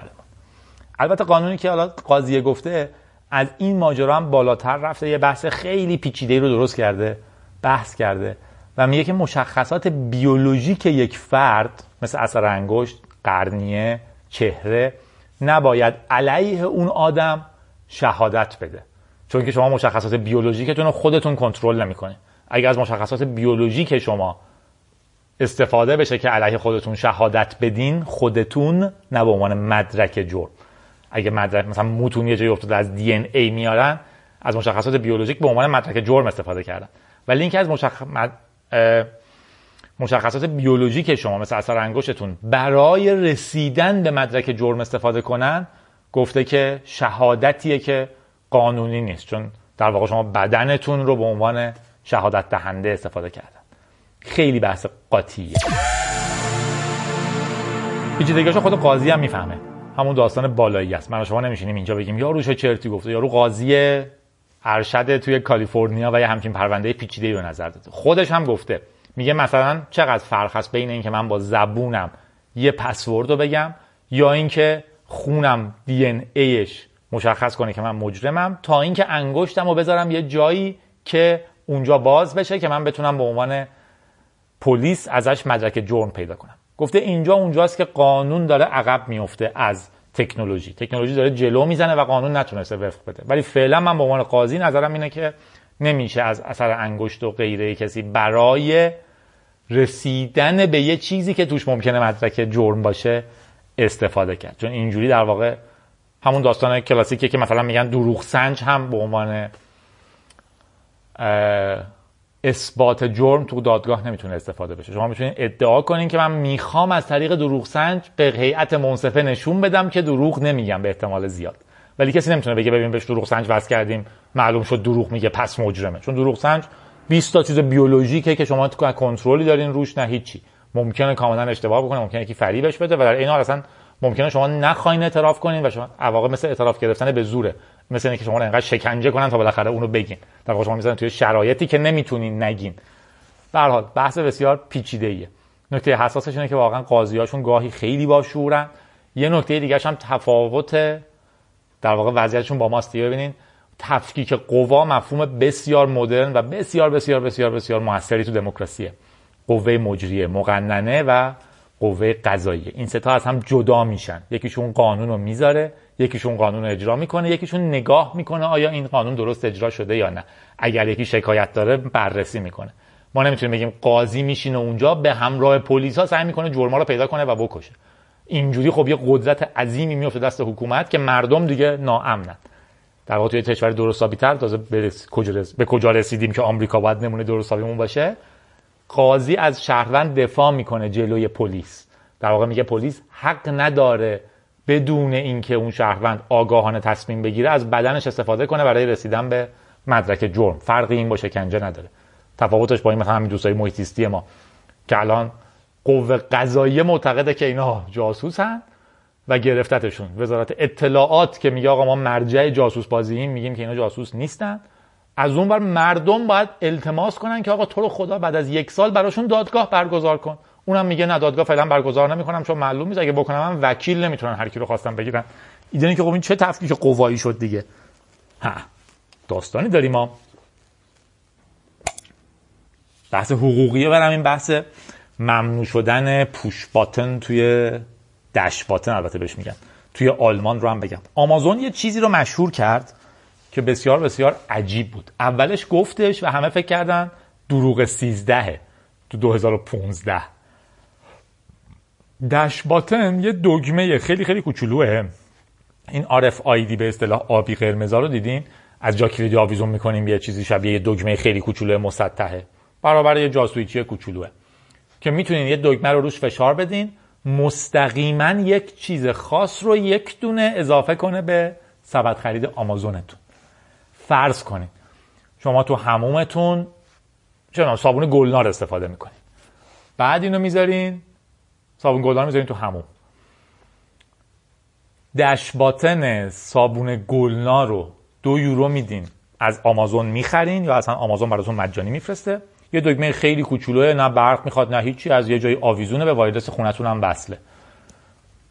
Speaker 3: البته قانونی که حالا قاضیه گفته از این ماجرا هم بالاتر رفته. یه بحث خیلی پیچیده رو درست کرده بحث کرده. و میگه که مشخصات بیولوژیک یک فرد مثل اثر انگشت قرنیه چهره نباید علیه اون آدم شهادت بده. چون که شما مشخصات بیولوژیکتون رو خودتون کنترل نمی‌کنید اگر از مشخصات بیولوژیک شما استفاده بشه که علیه خودتون شهادت بدین خودتون نه به عنوان مدرک جرم. اگه مدرک مثلا موتون یه جایی افتاده از دی ای میارن از مشخصات بیولوژیک به عنوان مدرک جرم استفاده کردن. ولی اینکه از مشخ... مشخصات بیولوژیک شما مثل اثر انگشتتون برای رسیدن به مدرک جرم استفاده کنن گفته که شهادتیه که قانونی نیست چون در واقع شما بدنتون رو به عنوان شهادت دهنده استفاده کردن. خیلی بحث قاطیه. پیچیدگیاشو خود قاضی هم می‌فهمه. همون داستان بالایی است. من شما نمیشینیم اینجا بگیم یا روش چرتی گفته یا رو قاضی ارشد توی کالیفرنیا و یه همچین پرونده پیچیده رو نظر داده خودش هم گفته. میگه مثلا چقدر فرق هست بین اینکه من با زبونم یه پسورد رو بگم یا اینکه خونم دی ان ایش مشخص کنه که من مجرمم تا اینکه انگشتم رو بذارم یه جایی که اونجا باز بشه که من بتونم به عنوان پلیس ازش مدرک جرم پیدا کنم. گفته اینجا اونجاست که قانون داره عقب میفته از تکنولوژی. تکنولوژی داره جلو می‌زنه و قانون نتونسته وفق بده. ولی فعلا من به عنوان قاضی نظرم اینه که نمیشه از اثر انگشت و غیره کسی برای رسیدن به یه چیزی که توش ممکنه مدرک جرم باشه استفاده کرد. چون اینجوری در واقع همون داستان کلاسیکه که مثلا میگن دروغ سنج هم به عنوان اثبات جرم تو دادگاه نمی‌تونه استفاده بشه. شما می‌تونید ادعا کنین که من می‌خوام از طریق دروغ سنج به هیئت منصفه نشون بدم که دروغ نمیگم به احتمال زیاد. ولی کسی نمی‌تونه بگه ببین بهش دروغ سنج وصل کردیم معلوم شد دروغ میگه پس مجرمه. چون دروغ سنج 20 تا چیز بیولوژیکه که شما تو کنترلی دارین روش نه هیچی. ممکنه کاملا اشتباه بکنه ممکنه یکی فریبش بده و در این حال اصلا ممکنه شما نخواین اعتراف کنین و شما عواقب مثل اعتراف گرفتن به زوره. مثل اینکه شما انقدر شکنجه کنن تا بالاخره اونو بگین. در واقع شما می‌ذارن توی شرایطی که نمی‌تونین نگین. به حال بحث بسیار پیچیده ایه نکته حساسش اینه که واقعا قاضیاشون گاهی خیلی با شورن یه نکته دیگه هم تفاوت در واقع وضعیتشون با ماست. ببینین تفکیک قوا مفهوم بسیار مدرن و بسیار بسیار بسیار بسیار موثری تو دموکراسیه. قوه مجریه مقننه و قوه قضاییه. این ستا از هم جدا میشن. یکیشون قانون رو می‌ذاره. یکیشون قانون رو اجرا می‌کنه یکیشون نگاه می‌کنه آیا این قانون درست اجرا شده یا نه. اگر یکی شکایت داره بررسی می‌کنه. ما نمی‌تونیم بگیم قاضی میشینه اونجا به همراه پلیس ها سعی می‌کنه جرما رو پیدا کنه و بکشه. اینجوری خب یه قدرت عظیمی میفته دست حکومت که مردم دیگه ناامنن. در واقع توی کشور درست تازه به کجا رسیدیم که آمریکا باید نمونه درست باشه؟ قاضی از شهروند دفاع می‌کنه جلوی پلیس. در واقع میگه پلیس حق نداره بدون اینکه اون شهروند آگاهانه تصمیم بگیره از بدنش استفاده کنه برای رسیدن به مدرک جرم. فرقی این با شکنجه نداره. تفاوتش با این مثلا همین دوستای محیطیستی ما که الان قوه قضاییه معتقده که اینا جاسوسن و گرفتتشون. وزارت اطلاعات که میگه آقا ما مرجع جاسوس بازییم میگیم که اینا جاسوس نیستن. از اون بر مردم باید التماس کنن که آقا تو رو خدا بعد از یک سال براشون دادگاه برگزار کن. اونم میگه نه دادگاه فعلا برگزار نمی‌کنم چون معلوم نیست. اگه بکنم من وکیل نمی‌تونن هر کی رو خواستم بگیرن. ایده که خب این چه تفکیک قوایی شد دیگه. ها داستانی داریم ما. بحث حقوقیه برم این بحث. ممنوع شدن پوش باتن توی دش باتن البته بهش میگن. توی آلمان رو هم بگم. آمازون یه چیزی رو مشهور کرد که بسیار بسیار عجیب بود. اولش گفتش و همه فکر کردن دروغ 13 تو 2015 دش باتن یه دگمه خیلی خیلی کوچولوه. این RFID به اصطلاح آبی قرمزا رو دیدین؟ از جا کلیدی آویزون می‌کنیم یه چیزی شبیه یه دگمه خیلی کوچولو مسطحه. برابر یه جاسویچی کوچولوه. که می‌تونین یه دکمه رو روش فشار بدین مستقیما یک چیز خاص رو یک دونه اضافه کنه به سبد خرید آمازونتون. فرض کنید شما تو همومتون چرا صابون گلنار استفاده می‌کنین. بعد اینو می‌ذارین صابون گلنار می‌ذارین تو هموم دش باتن صابون گلنار رو دو یورو میدین. از آمازون می‌خرین یا اصلا آمازون براتون مجانی میفرسته. یه دکمه خیلی کوچولوه نه برق می‌خواد نه هیچی از یه جای آویزونه به وایرلس خونتون هم وصله.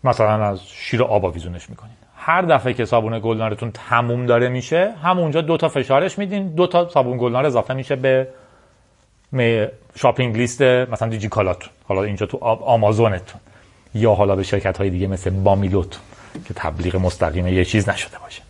Speaker 3: مثلا از شیر آب آویزونش می‌کنین. هر دفعه که صابون گلنارتون تموم داره میشه همونجا دو تا فشارش میدین. دو تا صابون گلنار اضافه میشه به شاپینگ لیست مثلا دیجی کالاتون حالا اینجا تو آمازونتون. یا حالا به شرکت های دیگه مثل بامیلوتون که تبلیغ مستقیم یه چیز نشده باشه.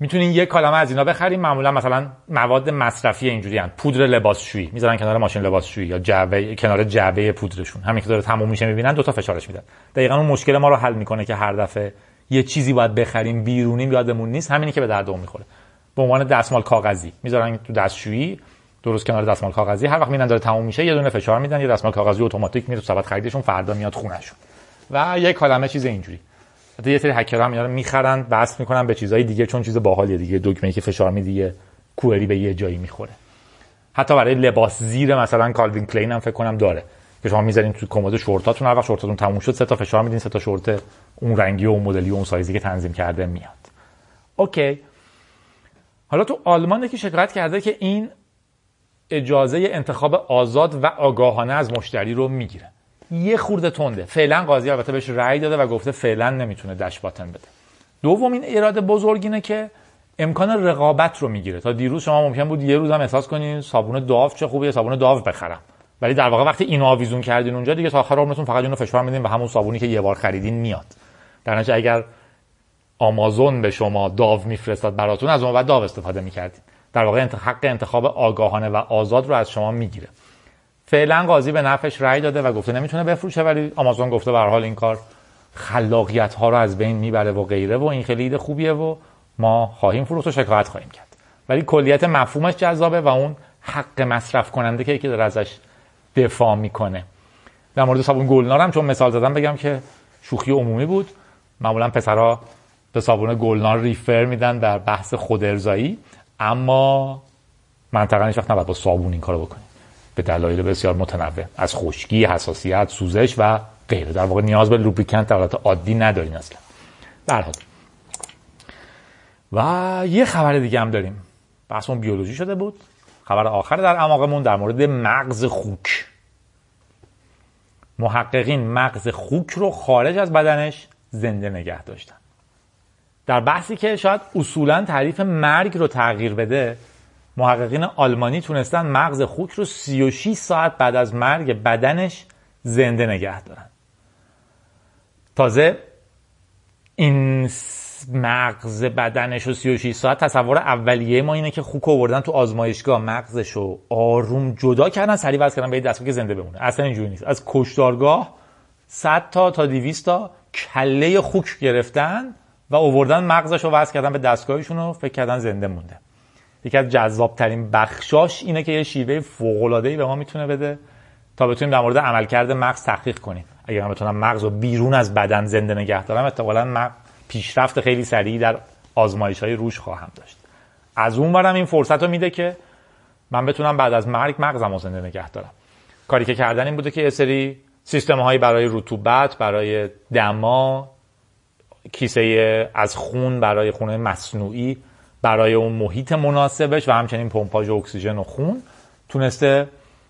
Speaker 3: می‌تونین یک کلمه از اینا بخریم معمولا مثلا مواد مصرفی اینجوری هن. پودر لباسشویی می‌ذارن کنار ماشین لباسشویی یا جعبه کنار جعبه پودرشون. همین که داره تموم میشه می‌بینن دو تا فشارش میدن. دقیقا اون مشکل ما رو حل می‌کنه که هر دفعه یه چیزی باید بخریم بیرونی یادمون نیست. همینی که به دردمون می‌خوره. به عنوان دستمال کاغذی. می‌ذارن تو دستشویی. درست کنار دستمال کاغذی. هر وقت می‌بینن داره تموم میشه یه دونه فشار میدن یه دستمال کاغذی اتوماتیک میره تو سبد خریدشون فردا میاد خونهشون. و یک عالمه چیز اینجوری. حتی یه سری هکرها هم می‌خرن وصل می‌کنن به چیزهای دیگه چون چیز باحالیه دیگه. دکمه که فشار میدی یه query به یه جایی می‌خوره. حتی برای لباس زیر مثلا کالوین کلین هم فکر کنم داره. که شما می‌ذارین تو کمد شورتاتون هر وقت شورتاتون تموم شد سه تا فشار میدین سه تا شورت اون رنگی و اون مدلی و اون سایزی که تنظیم کرده میاد. اوکی. حالا تو آلمان که شکایت کرده که این اجازه انتخاب آزاد و آگاهانه از مشتری رو می‌گیره. یه خورده تنده. فعلا قاضی البته بهش رأی داده و گفته فعلا نمی‌تونه دش باتن بده. دومین ایراد بزرگ اینه که امکان رقابت رو می‌گیره. تا دیروز شما ممکن بود یه روز هم احساس کنین صابون داو چه خوبه صابون داو بخرم. ولی در واقع وقتی اینو آویزون کردین اونجا دیگه تا آخر عمرتون فقط اینو فشار میدین و همون صابونی که یه بار خریدین میاد. در اگر آمازون به شما داو میفرستاد براتون از اون بعد داو استفاده می‌کردین. در واقع حق انتخاب آگاهانه و آزاد رو از شما می‌گیره. فعلا قاضی به نفعش رأی داده و گفته نمی‌تونه بفروشه ولی آمازون گفته به حال این کار خلاقیت ها رو از بین می‌بره و غیره و این خیلی ایده خوبیه و ما خواهیم فروخت و شکایت خواهیم کرد. ولی کلیت مفهومش جذابه و اون حق مصرف کننده که که داره ازش دفاع می‌کنه. در مورد صابون گلنار هم چون مثال زدم بگم که شوخی عمومی بود. معمولا پسرها به صابون گلنار ریفر میدن در بحث خودارضایی اما منطقا هیچ وقت نباید با صابون این کارو بکنیم. به دلایل بسیار متنوع. از خشکی حساسیت سوزش و غیره. در واقع نیاز به لوبریکنت در عادی ندارین اصلا. در و یه خبر دیگه هم داریم. بحثمون بیولوژی شده بود. خبر آخر در اماقمون در مورد مغز خوک. محققین مغز خوک رو خارج از بدنش زنده نگه داشتن. در بحثی که شاید اصولا تعریف مرگ رو تغییر بده محققین آلمانی تونستن مغز خوک رو 36 ساعت بعد از مرگ بدنش زنده نگه دارن. تازه این مغز بدنش رو 36 ساعت تصور اولیه ما اینه که خوک آوردن تو آزمایشگاه. مغزش رو آروم جدا کردن سریع واسه کردن به دست که زنده بمونه. اصلا اینجوری نیست. از کشتارگاه 100 تا تا 200 تا کله خوک گرفتن. و آوردن مغزش رو وصل کردن به دستگاهشون رو فکر کردن زنده مونده. یکی از جذاب ترین بخشاش اینه که یه شیوه فوق العاده ای به ما می‌تونه بده تا بتونیم در مورد عملکرد مغز تحقیق کنیم. اگر من بتونم مغز رو بیرون از بدن زنده نگه دارم احتمالاً پیشرفت خیلی سریعی در آزمایش های روش خواهم داشت. از اون برم این فرصت رو میده که من بتونم بعد از مرگ مغزم رو زنده نگه دارم. کاری که کردن این بوده که یه سری سیستم هایی برای رطوبت برای دما کیسه از خون برای خونه مصنوعی برای اون محیط مناسبش و همچنین پمپاژ اکسیژن و خون تونسته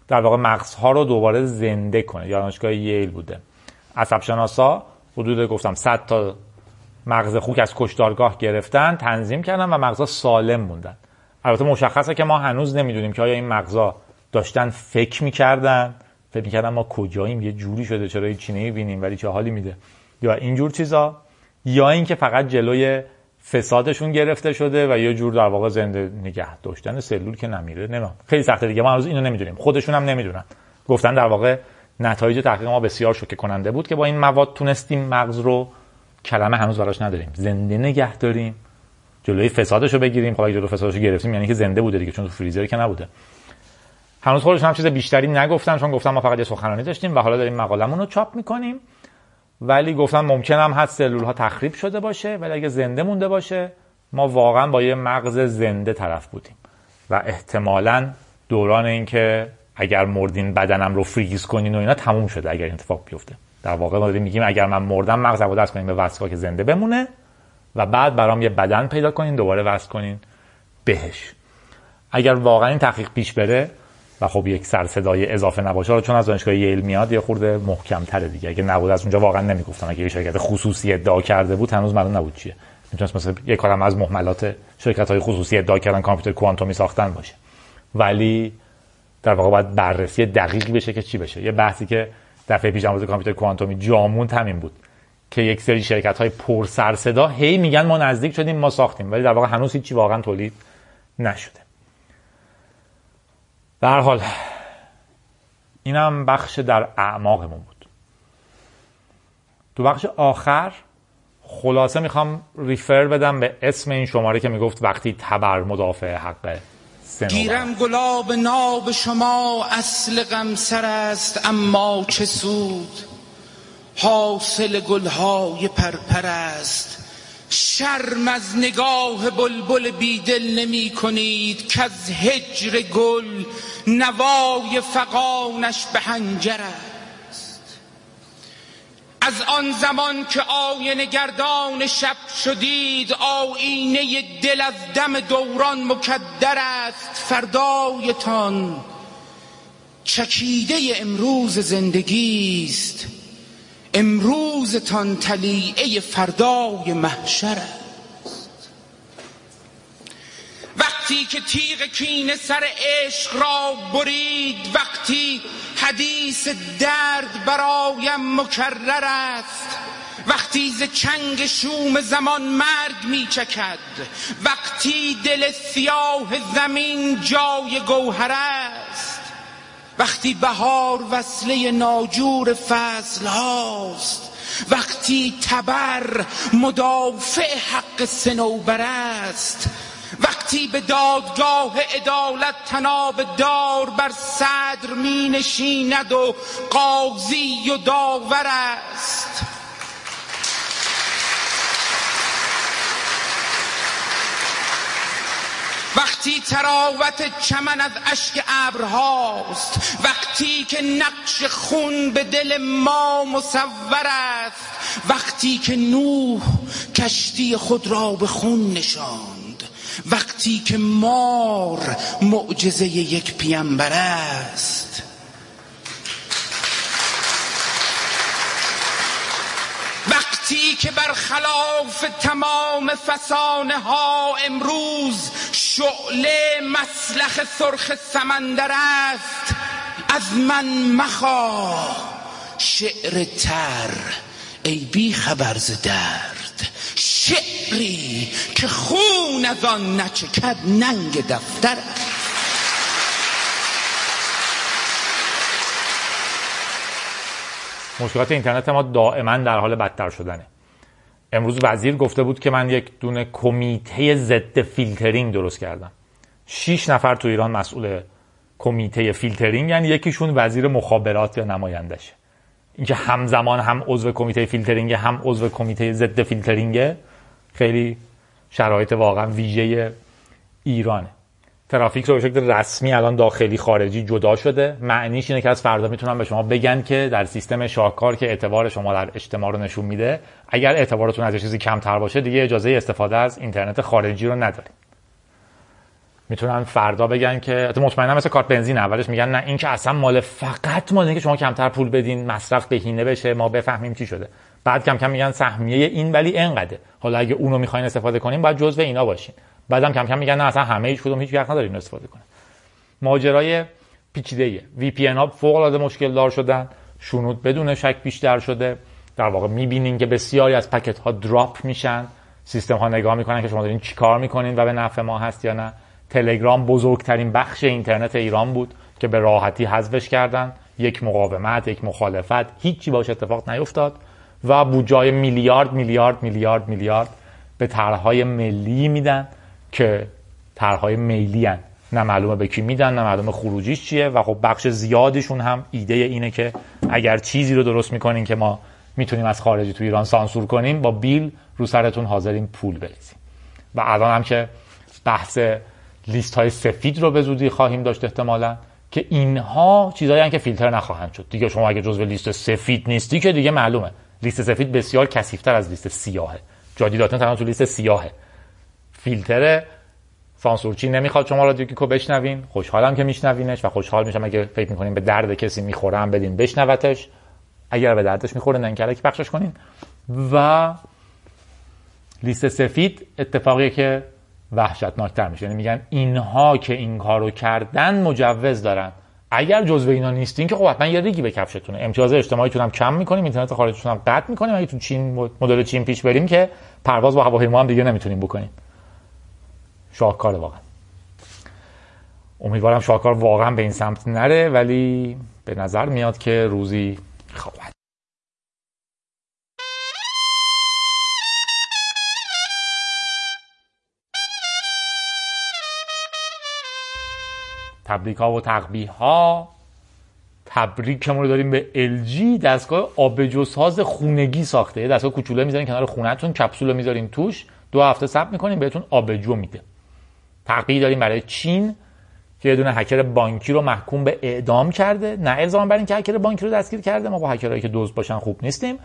Speaker 3: در واقع مغزها رو دوباره زنده کنه. دانشگاه ییل بوده. عصب شناسا حدود گفتم 100 تا مغز خوک از کشتارگاه گرفتن تنظیم کردن و مغزها سالم موندن. البته مشخصه که ما هنوز نمی‌دونیم که آیا این مغزها داشتن فکر می‌کردن فکر می‌کردن ما کجاییم یه جوری شده چرا هیچ چی بینیم ولی چه حالی میده؟ یا اینجور چیزا. یا اینکه فقط جلوی فسادشون گرفته شده و یه جور در واقع زنده نگه داشتن سلول که نمیره نمیم خیلی سخته دیگه. ما هنوز اینو نمی‌دونیم. خودشون هم نمی‌دونن. گفتن در واقع نتایج تحقیق ما بسیار شوکه کننده بود که با این مواد تونستیم مغز رو کلمه هنوز براش نداریم. زنده نگه داریم. جلوی فسادش رو بگیریم. خب جلوی فسادش رو گرفتیم یعنی که زنده بوده دیگه چون تو فریزر که نبوده. هنوز خودشون هم چیز بیشتری نگفتن چون گفتم ما فقط یه سخنرانی داشتیم و حالا داریم مقالمون رو چاپ می‌کنیم. ولی گفتم ممکن هم هست سلول ها تخریب شده باشه ولی اگه زنده مونده باشه ما واقعا با یه مغز زنده طرف بودیم. و احتمالا دوران اینکه اگر مردین بدنم رو فریز کنین و اینا تموم شده اگر اتفاق بیفته. در واقع ما داریم میگیم اگر من مردم مغز رو دست کنین به وسکا که زنده بمونه و بعد برام یه بدن پیدا کنین دوباره وصل کنین بهش. اگر واقعا این تحقیق پیش بره و خب یک سر صدای اضافه نباشه. چون از دانشگاه ییل میاد یه خورده محکم تره دیگه. اگه نبود از اونجا واقعا نمی‌گفتم اگه یه شرکت خصوصی ادعا کرده بود هنوز معلوم نبود چیه. می‌تونست مثلا یه کارم از محملات شرکت های خصوصی ادعا کردن کامپیوتر کوانتومی ساختن باشه. ولی در واقع باید بررسی دقیقی بشه که چی بشه. یه بحثی که دفعه پیش امروز کامپیوتر کوانتومی جامون تمیم بود که یک سری شرکت های پر سر صدا هی میگن ما نزدیک شدیم ما ساختیم. ولی در واقع هنوز هیچی واقعا تولید نشده. در حال اینم بخش در اعماقمون بود. تو بخش آخر خلاصه می‌خوام ریفر بدم به اسم این شماره که می‌گفت وقتی تبر مدافع حق
Speaker 6: گیرم گلاب ناب شما اصل غمسر است اما چه سود؟ حاصل گلهای پرپر است. شرم از نگاه بلبل بیدل نمی کنید که از هجر گل نوای فقانش به هنجر است. از آن زمان که آینه گردان شب شدید آینه دل از دم دوران مکدر است. فردایتان چکیده امروز زندگی است. امروزتان تلیعه فردای محشر است. وقتی که تیغ کینه سر عشق را برید وقتی حدیث درد برایم مکرر است وقتی ز چنگ شوم زمان مرگ می چکد وقتی دل سیاه زمین جای گوهر است وقتی بهار وصله ناجور فضل هاست وقتی تبر مدافع حق سنوبر است وقتی به دادگاه عدالت تناب دار بر صدر می نشیند و قاضی و داور است. وقتی تراوت چمن از اشک ابرهاست وقتی که نقش خون به دل ما مصور است وقتی که نوح کشتی خود را به خون نشاند وقتی که مار معجزه یک پیامبر است. وقتی که برخلاف تمام فسانه ها امروز شعله مسلخ سرخ سمندر است از من مخواه. شعر تر ای بی خبر درد. شعری که خون از آن نچکد ننگ دفتر
Speaker 3: مشکلات اینترنت ما دائما در حال بدتر شدنه. امروز وزیر گفته بود که من یک دونه کمیته ضد فیلترینگ درست کردم. شیش نفر تو ایران مسئول کمیته فیلترینگ یعنی یکیشون وزیر مخابرات یا نمایندشه اینکه همزمان هم عضو کمیته فیلترینگ هم عضو کمیته ضد فیلترینگ خیلی شرایط واقعا ویژه ایرانه. ترافیک رو به شکل رسمی الان داخلی خارجی جدا شده. معنیش اینه که از فردا می‌تونن به شما بگن که در سیستم شاهکار که اعتبار شما در اجتماع رو نشون میده اگر اعتبارتون از چیزی کمتر باشه دیگه اجازه استفاده از اینترنت خارجی رو ندارید می‌تونن فردا بگن که مطمئنا مثل کارت بنزین اولش میگن نه این که اصلا مال فقط مال که شما کمتر پول بدین مصرف بهینه بشه ما بفهمیم چی شده. بعد کم کم میگن سهمیه این ولی انقدره حالا اگه اونو می‌خواین استفاده کنین باید جزء اینا باشین. بعدم کم کم میگن نه اصلا همه هیچ کدوم هیچ وقت نداریم استفاده کنه ماجرای پیچیده وی پی ها فوق العاده مشکل دار شدن. شنود بدون شک بیشتر شده. در واقع می‌بینین که بسیاری از پکت ها دراپ میشن. سیستم ها نگاه می‌کنن که شما دارین چیکار می‌کنین و به نفع ما هست یا نه. تلگرام بزرگترین بخش اینترنت ایران بود که به راحتی حذفش کردن. یک مقاومت یک مخالفت. هیچی باش اتفاق نیفتاد و بودجای میلیارد میلیارد میلیارد میلیارد به طرحهای ملی میدن. که طرحهای میلی هن. نه معلومه به کی میدن نه معلومه خروجیش چیه. و خب بخش زیادیشون هم ایده اینه که اگر چیزی رو درست می‌کنین که ما می‌تونیم از خارجی تو ایران سانسور کنیم با بیل رو سرتون حاضرین پول بریزیم. و الان هم که بحث لیست های سفید رو به زودی خواهیم داشت احتمالا که اینها چیزایی که فیلتر نخواهند شد. دیگه شما اگه جزو لیست سفید نیستی که دیگه معلومه. لیست سفید بسیار کثیف‌تر از لیست سیاهه. جادی داتن تنها تو لیست سیاهه. فیلتر سانسورچی نمی‌خواد شما رادیو گیکو بشنوین. خوشحالم که میشنوینش و خوشحال میشم اگه فکر می‌کنین به درد کسی می‌خورم بدین بشنوتش. اگر به دردش می‌خوره ننکره که پخشش کنین. و لیست سفید اتفاقی که وحشتناکتر میشه. یعنی میگن اینها که این کارو کردن مجوز دارن. اگر جزو اینا نیستین که خب حتما یه ریگی به کفشتونه. امتیاز اجتماعیتون هم کم می‌کنیم اینترنت خارجتون هم قطع می‌کنیم. اگه تو چین مدل چین پیش بریم که پرواز با هواپیما هم دیگه نمی‌تونیم بکنیم. شاهکار واقعا. امیدوارم شاهکار واقعا به این سمت نره ولی به نظر میاد که روزی خواهد. تبریک ها و تقبیه ها تبریکمون رو داریم به LG دستگاه آبجو ساز خونگی ساخته. دستگاه کوچوله می‌ذارین کنار خونهتون کپسول رو می‌ذارین توش. دو هفته ثبت می‌کنین بهتون آبجو میده. تقبیه داریم برای چین که یه دونه هکر بانکی رو محکوم به اعدام کرده. نه الزام بر اینکه هکر بانکی رو دستگیر کرده. ما با هکرهایی که دوست باشن خوب نیستیم.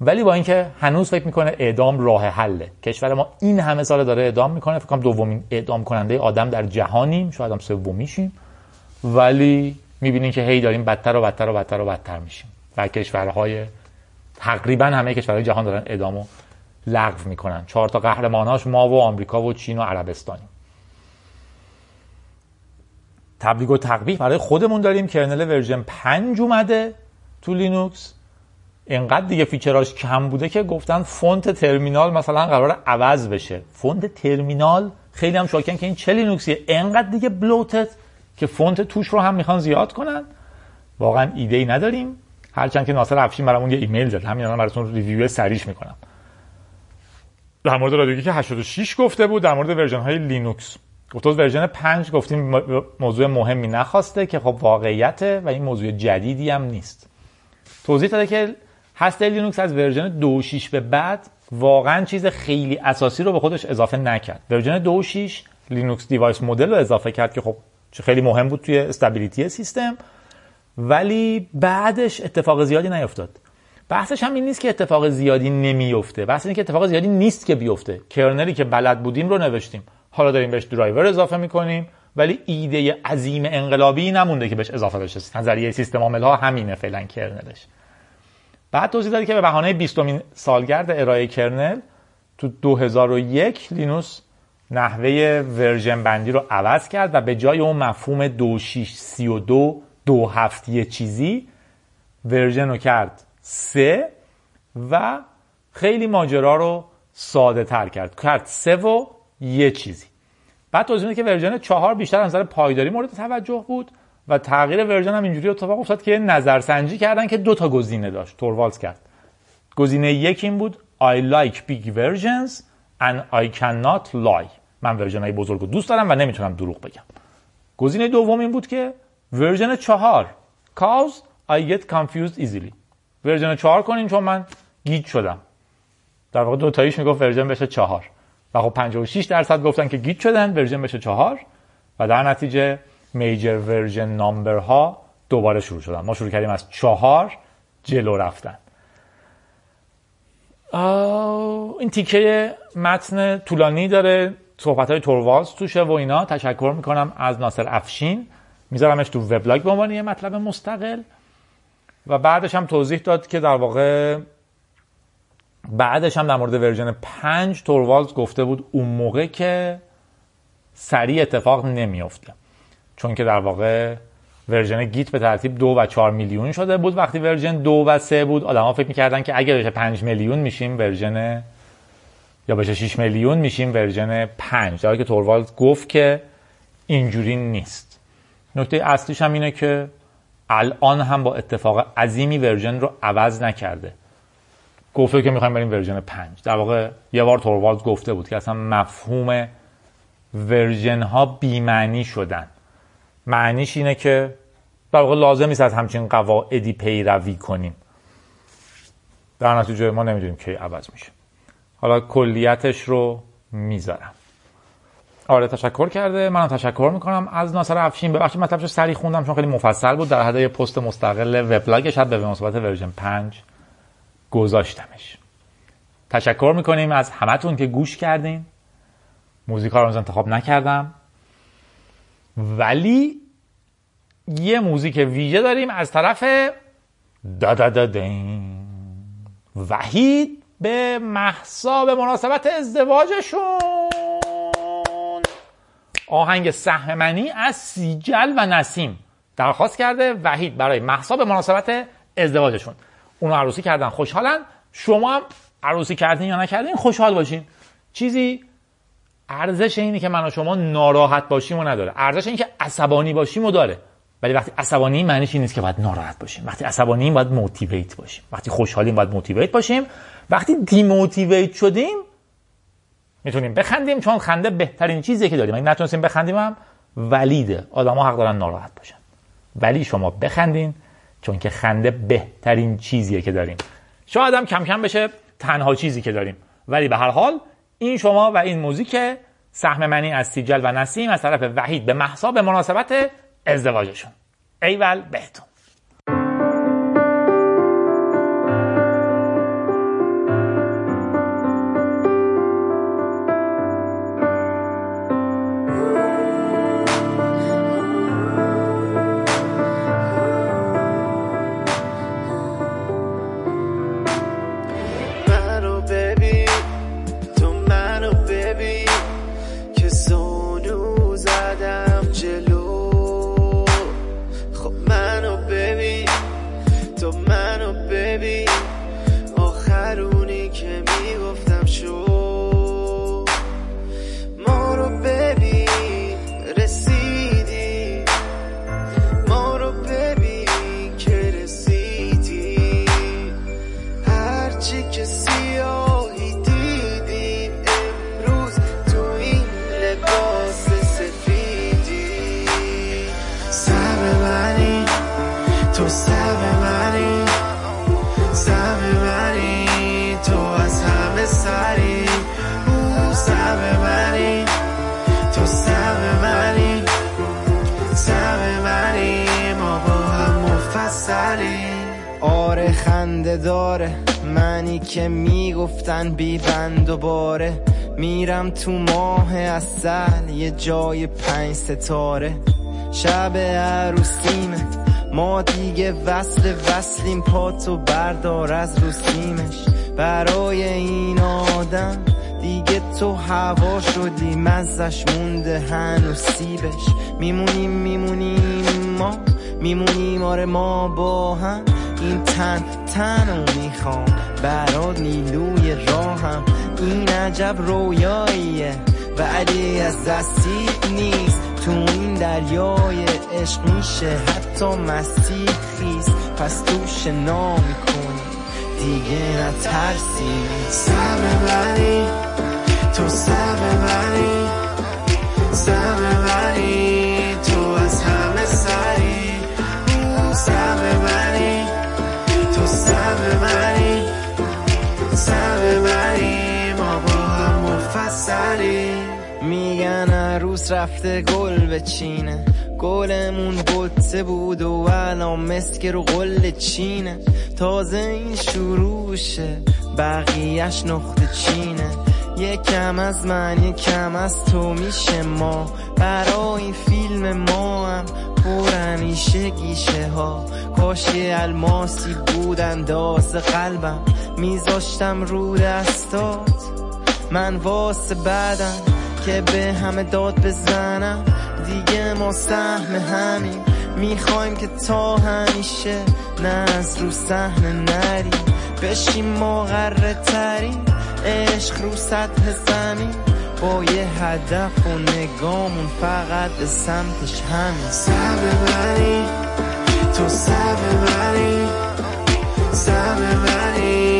Speaker 3: ولی با اینکه هنوز فکر می‌کنه اعدام راه حله. کشور ما این همه سال داره اعدام می‌کنه. فکر کنم دومین اعدام کننده آدم در جهانیم. شاید هم سومیشیم. ولی می‌بینین که هی داریم بدتر و بدتر و بدتر و بدتر میشیم. و کشورهای تقریبا همه کشورهای جهان دارن اعدامو لغو می‌کنن. چهار تا قهرماناش ما و آمریکا و چین و عربستانیم. تبلیغ و تقبیح برای خودمون داریم. kernel version 5 اومده تو لینوکس اینقدر دیگه feature اش کم بوده که گفتن فونت ترمینال مثلا قرار عوض بشه. فونت ترمینال خیلی هم شاکن که این چه لینوکسیه اینقدر دیگه bloated که فونت توش رو هم می‌خوان زیاد کنن. واقعا ایده ای نداریم. هرچند که ناصر افشین برامون یه ایمیل داد همین الان براتون review سریعش می‌کنم. در مورد رادیو گیک 86 گفته بود در مورد version های لینوکس گفته version 5 گفتیم موضوع مهمی نخواسته که خب واقعیته و این موضوع جدیدی هم نیست. توضیح داده که هسته لینوکس از version 2.6 به بعد واقعا چیز خیلی اساسی رو به خودش اضافه نکرد. version 2.6 لینوکس device model رو اضافه کرد که خب خیلی مهم بود توی stability سیستم ولی بعدش اتفاق زیادی نیفتاد. بحثش هم این نیست که اتفاق زیادی نمیفته. بحث اینه که اتفاق زیادی نیست که بیفته. kernel ی که بلد بودیم رو نوشتیم. حالا داریم بهش درایور اضافه می‌کنیم ولی ایده عظیم انقلابی نمونده که بهش اضافه بشه. نظریه سیستم عامل ها همینه فعلا kernel ش. بعد توضیح دادی که به بهانه 20 سالگرد ارائه kernel تو 2001 لینوس نحوه version بندی رو عوض کرد و به جای اون مفهوم 2632 دو هفت یه چیزی version رو کرد سه و خیلی ماجرا رو ساده تر کرد. کرد سه و یه چیزی. بعد توضیح که version چهار بیشتر از نظر پایداری مورد توجه بود و تغییر version هم اینجوری اتفاق افتاد که نظرسنجی کردن که دو تا گزینه داشت. توروالز کرد. گزینه یک این بود I like big versions and I cannot lie. من version های بزرگ رو دوست دارم و نمی‌تونم دروغ بگم. گزینه دوم این بود که version چهار cause I get confused easily. version چهار کنین چون من گیج شدم. در واقع دو تاییش می‌گفت version بشه چهار. و خب 56 درصد گفتن که گیج شدن version بشه چهار و در نتیجه major version number ها دوباره شروع شدن. ما شروع کردیم از چهار جلو رفتن. این تیکه متن طولانی داره. صحبت های توروالز توشه و اینا. تشکر می‌کنم از ناصر افشین. میذارمش تو وبلاگ به عنوان یه مطلب مستقل. و بعدش هم توضیح داد که در واقع بعدش هم در مورد ورژن 5 توروالز گفته بود اون موقع که سریع اتفاق نمیافته. چون که در واقع version گیت به ترتیب دو و 4 میلیون شده بود. وقتی version دو و سه بود آدما فکر می‌کردن که اگر بشه 5 میلیون میشیم version یا بشه 6 میلیون میشیم version 5 در که توروالز گفت که اینجوری نیست. نکته اصلیش هم اینه که الان هم با اتفاق عظیمی version رو عوض نکرده. گفته که می‌خوایم بریم version 5 در واقع یه بار توروالز گفته بود که اصلا مفهوم version ها بیمعنی شدن. معنیش اینه که در واقع لازم نیست از همچین قواعدی پیروی کنیم. در نتیجه ما نمی‌دونیم کی عوض میشه. حالا کلیتش رو می‌ذارم. آره تشکر کرده. منم تشکر می‌کنم. از ناصر افشین. ببخشید مطلبش سری خوندم چون خیلی مفصل بود. در حد یه پست مستقل وبلاگش حد به مثبت version 5 گذاشتمش. تشکر می‌کنیم از همتون که گوش کردین. موزیک رو انتخاب نکردم. ولی یه موزیک ویژه داریم از طرف دادادادین وحید به محسا به مناسبت ازدواجشون. آهنگ سهمنی از سیجل و نسیم درخواست کرده وحید برای محسا به مناسبت ازدواجشون. اونو عروسی کردن. خوشحالن؟ شما هم عروسی کردین یا نکردین خوشحال باشین. چیزی ارزش اینی که من و شما ناراحت باشیم و نداره. ارزش این که عصبانی باشیم و داره. ولی وقتی عصبانی معنیش این نیست که باید ناراحت باشیم. وقتی عصبانی باید موتیویت باشیم. وقتی خوشحالیم باید موتیویت باشیم. وقتی دیموتیویت شدیم می‌تونیم بخندیم چون خنده بهترین چیزی که داریم. اگه نتونستیم بخندیم هم ولیده آدما حق دارن ناراحت باشن. ولی شما بخندین. چون که خنده بهترین چیزیه که داریم. شاید هم کم کم بشه تنها چیزی که داریم. ولی به هر حال این شما و این موزیک سهم منی از سیجل و نسیم از طرف وحید به محسا به مناسبت ازدواجشون. ایول بهتون.
Speaker 4: آره خنده داره. منی که می‌گفتن بی بند و باره. میرم تو ماه اصل یه جای پنج ستاره. شب عروسیمه ما دیگه وصل وصلیم. پاتو بردار از رو سیمش. برای این آدم دیگه تو هوا شدی. مزش مونده هنوز سیبش. میمونیم میمونیم ما. میمونیم آره ما با هم. این تن تنو می‌خوام. برات نیلوی راهم. این عجب رویاییه. ولی از دستیت نیست. تو این دریای عشق میشه حتی مسیح خیز. پس تو شنا می‌کنی دیگه نترسی. سر منی تو سر منی سر منی عروس رفته گل به چینه. گلمون بطه بود و الان مسک رو قل چینه. تازه این شروعشه بقیهش نقطه چینه. یکم از من یکم از تو میشه ما. برای این فیلم ما هم پرنیشه گیشه ها. کاش یه الماسی بود انداز قلبم. میذاشتم رو دستات. من واسه بعدم که به همه داد بزنم. دیگه ما سهم همین می‌خوایم که تا همیشه نه از رو صحنه نری بشیم ما غره ترین عشق رو سطح زمین با یه هدف و نگامون فقط به سمتش همین سر منی تو سر منی سر منی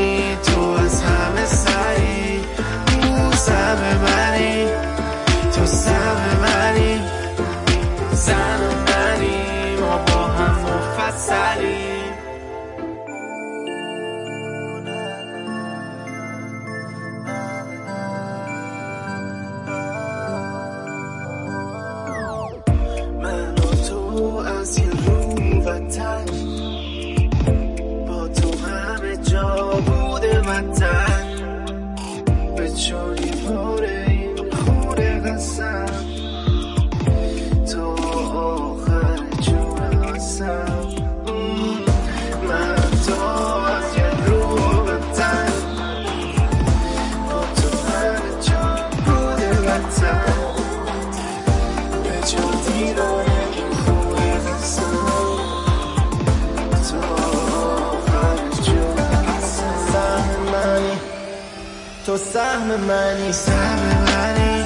Speaker 4: تو
Speaker 7: سهم منی. سهم منی.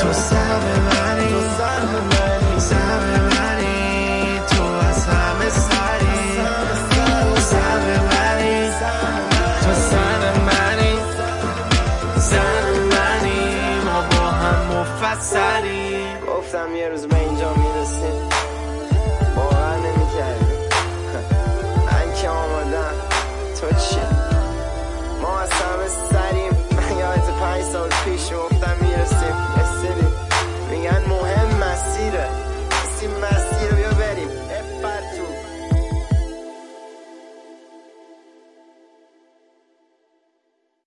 Speaker 7: تو سهم منی. تو سهم منی. سهم منی. تو از همه سری. تو سهم منی. تو سهم منی. سهم منی. ما با هم مفصلی گفتم یه روز به